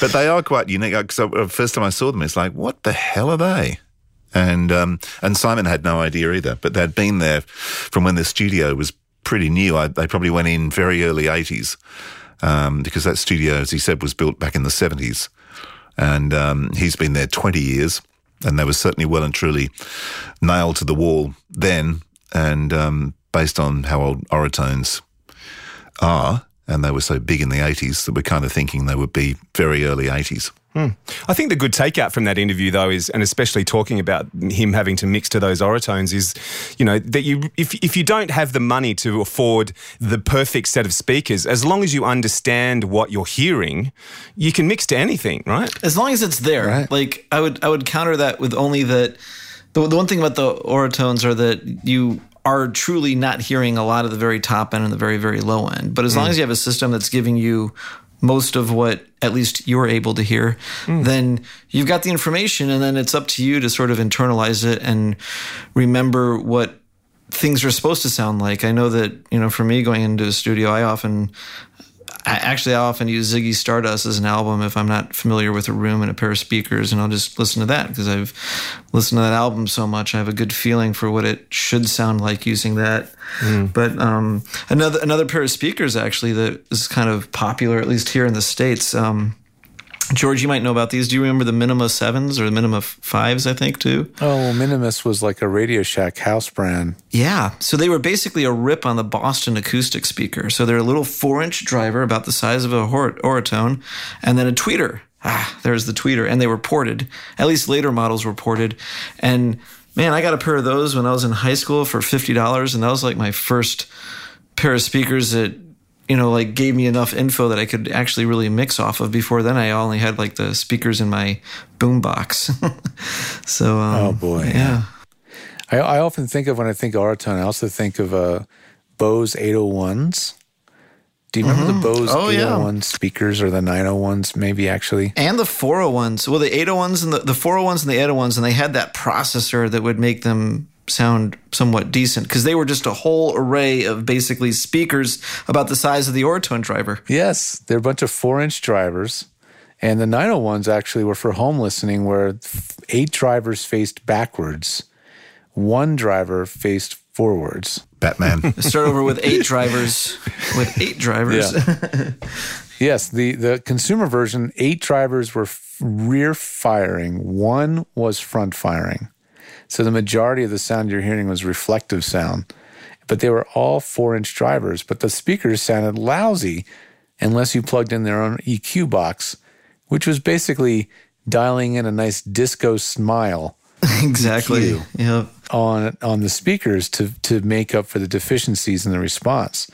But they are quite unique. Because the first time I saw them, it's like, what the hell are they? And um, and Simon had no idea either. But they'd been there from when the studio was pretty new. I, they probably went in very early '80s um, because that studio, as he said, was built back in the '70s, and um, he's been there 20 years. And they were certainly well and truly nailed to the wall then. And um, based on how old Auratones are, and they were so big in the 80s that we're kind of thinking they would be very early 80s. Hmm. I think the good takeout from that interview, though, is, and especially talking about him having to mix to those Auratones, is, you know, that you, if if you don't have the money to afford the perfect set of speakers, as long as you understand what you're hearing, you can mix to anything, right? as long as it's there. Like I would I would counter that with only that the, the one thing about the Auratones are that you are truly not hearing a lot of the very top end and the very very low end. But as long hmm. as you have a system that's giving you most of what at least you're able to hear, hmm. then you've got the information and then it's up to you to sort of internalize it and remember what things are supposed to sound like. I know that, you know, for me going into a studio, I often I, actually, I often use Ziggy Stardust as an album if I'm not familiar with a room and a pair of speakers, and I'll just listen to that because I've listened to that album so much. I have a good feeling for what it should sound like using that. But um, another another pair of speakers actually that is kind of popular, at least here in the states. Um, George, you might know about these. Do you remember the Minimus Sevens or the Minimus Fives? I think too. Oh, Minimus was like a Radio Shack house brand. Yeah. So they were basically a rip on the Boston acoustic speaker. So they're a little four inch driver about the size of a hor- Auratone and then a tweeter. Ah, there's the tweeter. And they were ported. At least later models were ported. And man, I got a pair of those when I was in high school for $50. And that was like my first pair of speakers that, you know, like gave me enough info that I could actually really mix off of. Before then, I only had like the speakers in my boombox. so, um, Oh, boy. Yeah. I, I often think of when I think Auratone, I also think of uh, Bose 801s. Do you remember the Bose Oh, yeah. 801 speakers or the 901s, maybe actually? And the 401s. Well, the 801s and the, the 401s and the 801s, and they had that processor that would make them sound somewhat decent because they were just a whole array of basically speakers about the size of the Auratone driver. Yes, they're a bunch of four inch drivers. And the 901s actually were for home listening, where eight drivers faced backwards, one driver faced forwards. Batman. Start over with eight drivers. With eight drivers. Yes, the, the consumer version, eight drivers were f- rear firing, one was front firing. So the majority of the sound you're hearing was reflective sound. But they were all four inch drivers, but the speakers sounded lousy unless you plugged in their own EQ box, which was basically dialing in a nice disco smile exactly. EQ. Yep. On on the speakers to to make up for the deficiencies in the response.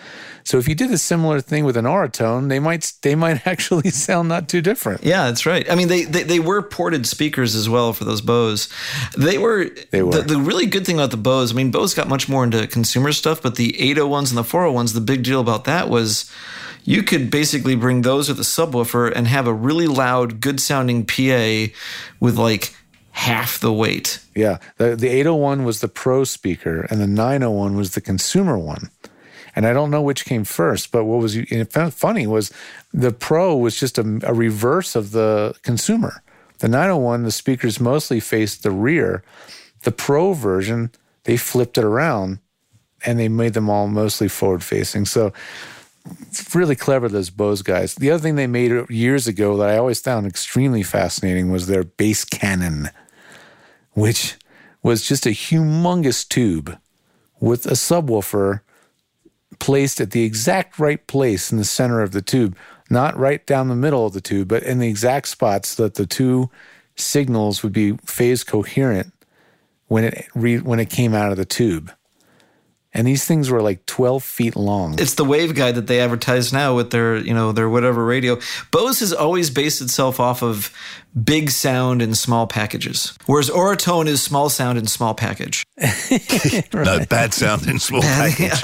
So if you did a similar thing with an Auratone, they might they might actually sound not too different. Yeah, that's right. I mean, they, they they were ported speakers as well for those Bose. They were. They were. The, the really good thing about the Bose. I mean, Bose got much more into consumer stuff, but the 801s and the 401s, the big deal about that was you could basically bring those with a subwoofer and have a really loud, good sounding PA with like half the weight. Yeah, the the 801 was the pro speaker, and the 901 was the consumer one. And I don't know which came first, but what was funny was the pro was just a, a reverse of the consumer. The 901, the speakers mostly faced the rear. The pro version, they flipped it around and they made them all mostly forward facing. So it's really clever, those Bose guys. The other thing they made years ago that I always found extremely fascinating was their bass cannon, which was just a humongous tube with a subwoofer placed at the exact right place in the center of the tube, not right down the middle of the tube, but in the exact spot so that the two signals would be phase coherent when it re- when it came out of the tube. And these things were like 12 feet long. It's the wave guide that they advertise now with their, you know, their whatever radio. Bose has always based itself off of big sound and small packages, whereas Auratone is small sound and small package. No, bad sound in small package.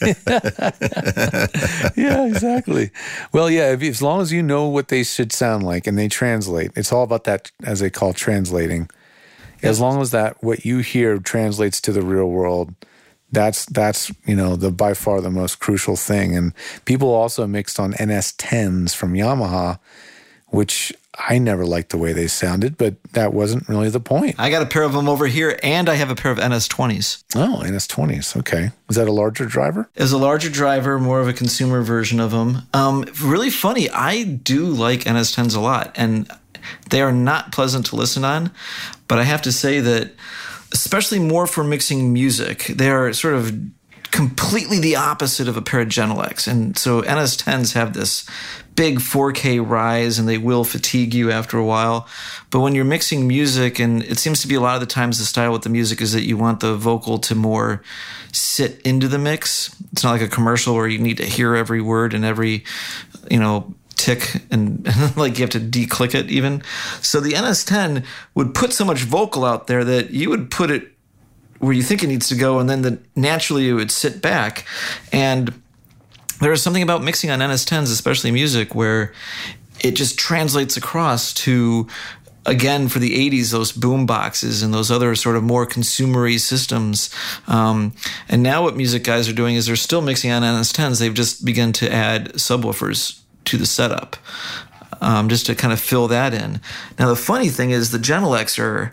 yeah, exactly. Well, yeah, if, as long as you know what they should sound like and they translate, it's all about that, as they call translating. As long as that what you hear translates to the real world, that's that's you know the by far the most crucial thing. And people also mixed on NS10s from Yamaha, which I never liked the way they sounded, but that wasn't really the point. I got a pair of them over here, and I have a pair of NS20s. Oh, NS20s. Okay, is that a larger driver? As a larger driver, more of a consumer version of them. Um, really funny. I do like NS10s a lot, and they are not pleasant to listen on. But I have to say that, especially more for mixing music, they are sort of completely the opposite of a pair of Genelecs. And so NS10s have this big 4K rise and they will fatigue you after a while. But when you're mixing music, and it seems to be a lot of the times the style with the music is that you want the vocal to more sit into the mix. It's not like a commercial where you need to hear every word and every, you know, tick and like you have to declick it even. So the NS10 would put so much vocal out there that you would put it where you think it needs to go, and then the, naturally it would sit back. And there is something about mixing on NS10s, especially music, where it just translates across to again for the 80s those boom boxes and those other sort of more consumery systems um, and now what music guys are doing is they're still mixing on ns10s they've just begun to add subwoofers to the setup, um, just to kind of fill that in. Now the funny thing is the Genelecs are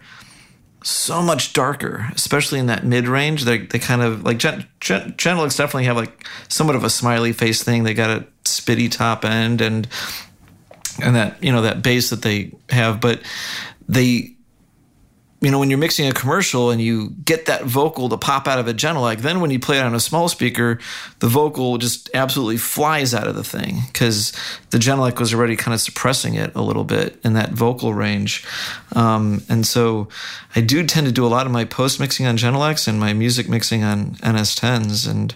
so much darker, especially in that mid range. They they kind of like Gen, Gen, definitely have like somewhat of a smiley face thing. They got a spitty top end and and that you know that base that they have, but they you know, when you're mixing a commercial and you get that vocal to pop out of a Genelec, then when you play it on a small speaker, the vocal just absolutely flies out of the thing because the Genelec was already kind of suppressing it a little bit in that vocal range. Um, and so I do tend to do a lot of my post mixing on Genelecs and my music mixing on NS10s. And,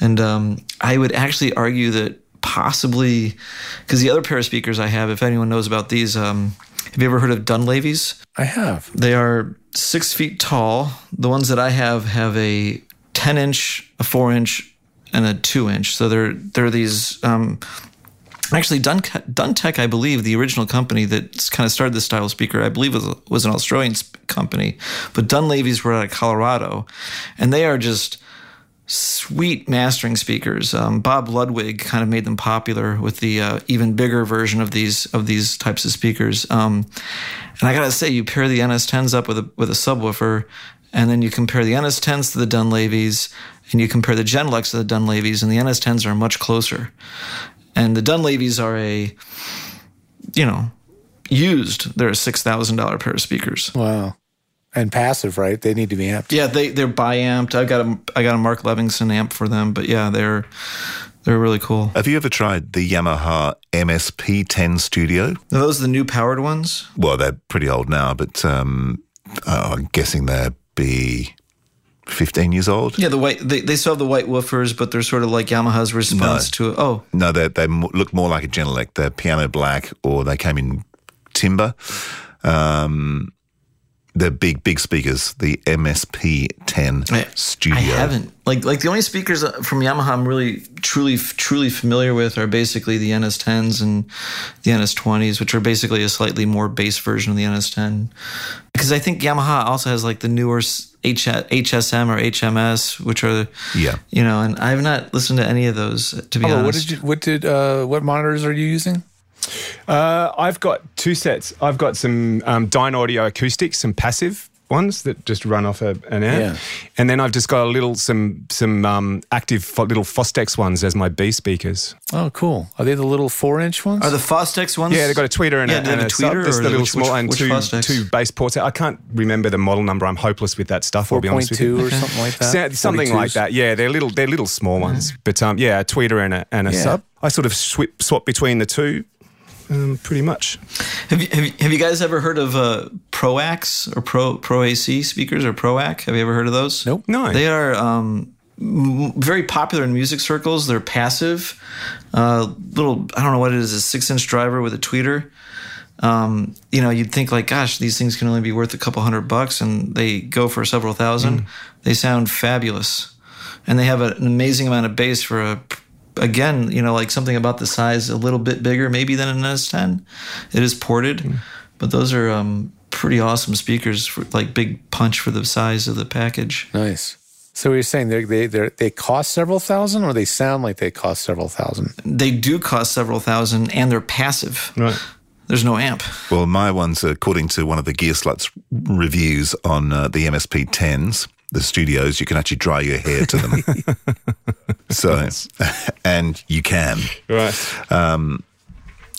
and um, I would actually argue that possibly, because the other pair of speakers I have, if anyone knows about these, um, have you ever heard of Dunlavys? I have. They are six feet tall. The ones that I have have a 10 inch, a four inch, and a two inch. So they're they're these. Um, actually, Dun Duntech, I believe, the original company that kind of started this style of speaker, I believe was, was an Australian company, but Dunlavys were out of Colorado, and they are just sweet mastering speakers. Um, Bob Ludwig kind of made them popular with the uh, even bigger version of these of these types of speakers. Um, and I gotta say, you pair the NS10s up with a with a subwoofer, and then you compare the NS10s to the Dunlavys, and you compare the Genelecs to the Dunlavys, and the NS10s are much closer. And the Dunlavys are a, you know, used. They're a six thousand dollar pair of speakers. Wow. And passive, right? They need to be amped. Yeah, they they're bi-amped. I got a I got a Mark Levinson amp for them, but yeah, they're they're really cool. Have you ever tried the Yamaha MSP10 Studio? Are those the new powered ones? Well, they're pretty old now, but um, oh, I'm guessing they'd be 15 years old. Yeah, the white they, they still have the white woofers, but they're sort of like Yamaha's response to it. Oh, No, they they look more like a Genelec. They're piano black, or they came in timber. Um, they're big, big speakers. The MSP10 I, Studio. I haven't like like the only speakers uh, from Yamaha I'm really truly truly familiar with are basically the NS10s and the NS20s, which are basically a slightly more bass version of the NS10. Because I think Yamaha also has like the newer s- H- HSM or HMS, which are Yeah. you know, and I have not listened to any of those to be Oh, what did you? What did? Uh, what monitors are you using? Uh, I've got two sets. I've got some um, Dynaudio acoustics, some passive ones that just run off a, an amp, Yeah. and then I've just got a little some some um, active fo- little Fostex ones as my B speakers. Oh, cool. Are they the little four inch ones? Are the Fostex ones? Yeah, they've got a tweeter and Yeah, a, do they and a a tweeter sub. There's or the little which- small which- and which two Fostex? two bass ports. I can't remember the model number. I'm hopeless with that stuff. I'll be honest point with you. two or something like that. Sa- Something like that. Yeah, they're little. They're little small ones. But um, yeah, a tweeter and a, and a Yeah. sub. I sort of swip, swap between the two, um, pretty much. Have you, have you have you guys ever heard of uh, Proax or Pro Pro AC speakers or Proac? Have you ever heard of those? Nope. No. They are um, very popular in music circles. They're passive. Uh, little, I don't know what it is, a six inch driver with a tweeter. Um, you know, you'd think like, gosh, these things can only be worth a couple hundred bucks, and they go for several thousand. They sound fabulous, and they have a- an amazing amount of bass for a. Again, you know, like something about the size a little bit bigger, maybe than an S10. It is ported, but those are um, pretty awesome speakers for like big punch for the size of the package. Nice. So you're saying they they they they cost several thousand, or they sound like they cost several thousand? they do cost several thousand and they're passive. Right. There's no amp. Well, my ones, according to one of the Gearslutz reviews on uh, the MSP 10s, the studios, you can actually dry your hair to them. so, and you can. Right. Um,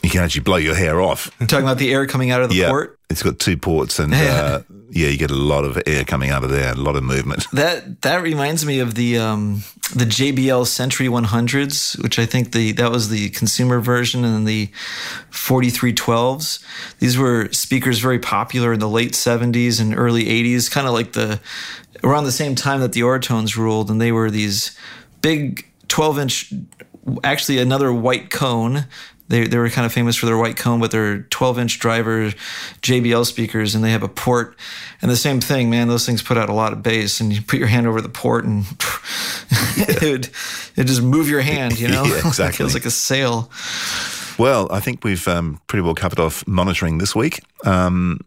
you can actually blow your hair off. Talking about the air coming out of the yeah. port. It's got two ports, and uh, yeah, you get a lot of air coming out of there, a lot of movement. That that reminds me of the um, the JBL Century 100s, which I think the that was the consumer version, and the 4312s. These were speakers very popular in the late 70s and early 80s, kind of like the around the same time that the Auratones ruled, and they were these big 12 inch, actually another white cone. They, they were kind of famous for their white cone, but they're 12 inch driver JBL speakers, and they have a port. And the same thing, man, those things put out a lot of bass, and you put your hand over the port, and it would it just move your hand, you know? Yeah, exactly. it was like a sail. Well, I think we've um, pretty well covered off monitoring this week. Um,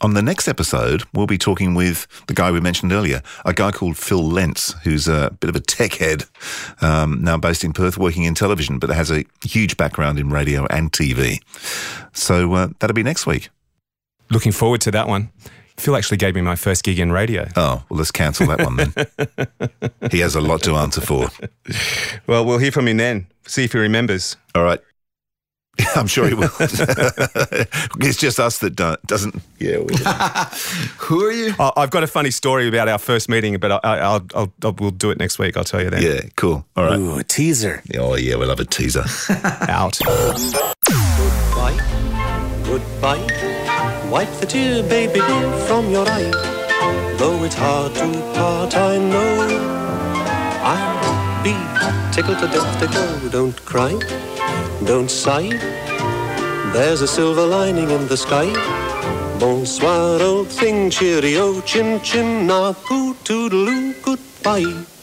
on the next episode, we'll be talking with the guy we mentioned earlier, a guy called Phil Lentz, who's a bit of a tech head, um, now based in Perth, working in television, but has a huge background in radio and TV. So uh, that'll be next week. Looking forward to that one. Phil actually gave me my first gig in radio. Oh, well, let's cancel that one then. he has a lot to answer for. Well, we'll hear from him then. See if he remembers. All right. I'm sure he will. it's just us that don't, doesn't. Yeah. We, Who are you? I- I've got a funny story about our first meeting, but I, I, I'll, I'll, I'll, we'll do it next week. I'll tell you then. yeah, cool. All right. Ooh, a teaser. Oh, yeah, we'll have a teaser. Out. Goodbye, goodbye. Wipe the tear, baby, from your eye. Though it's hard to part, I know. I'll be tickled to death to go. Don't cry, don't sigh. There's a silver lining in the sky. Bonsoir, old thing, cheerio, chin chin, na poo toodaloo, goodbye.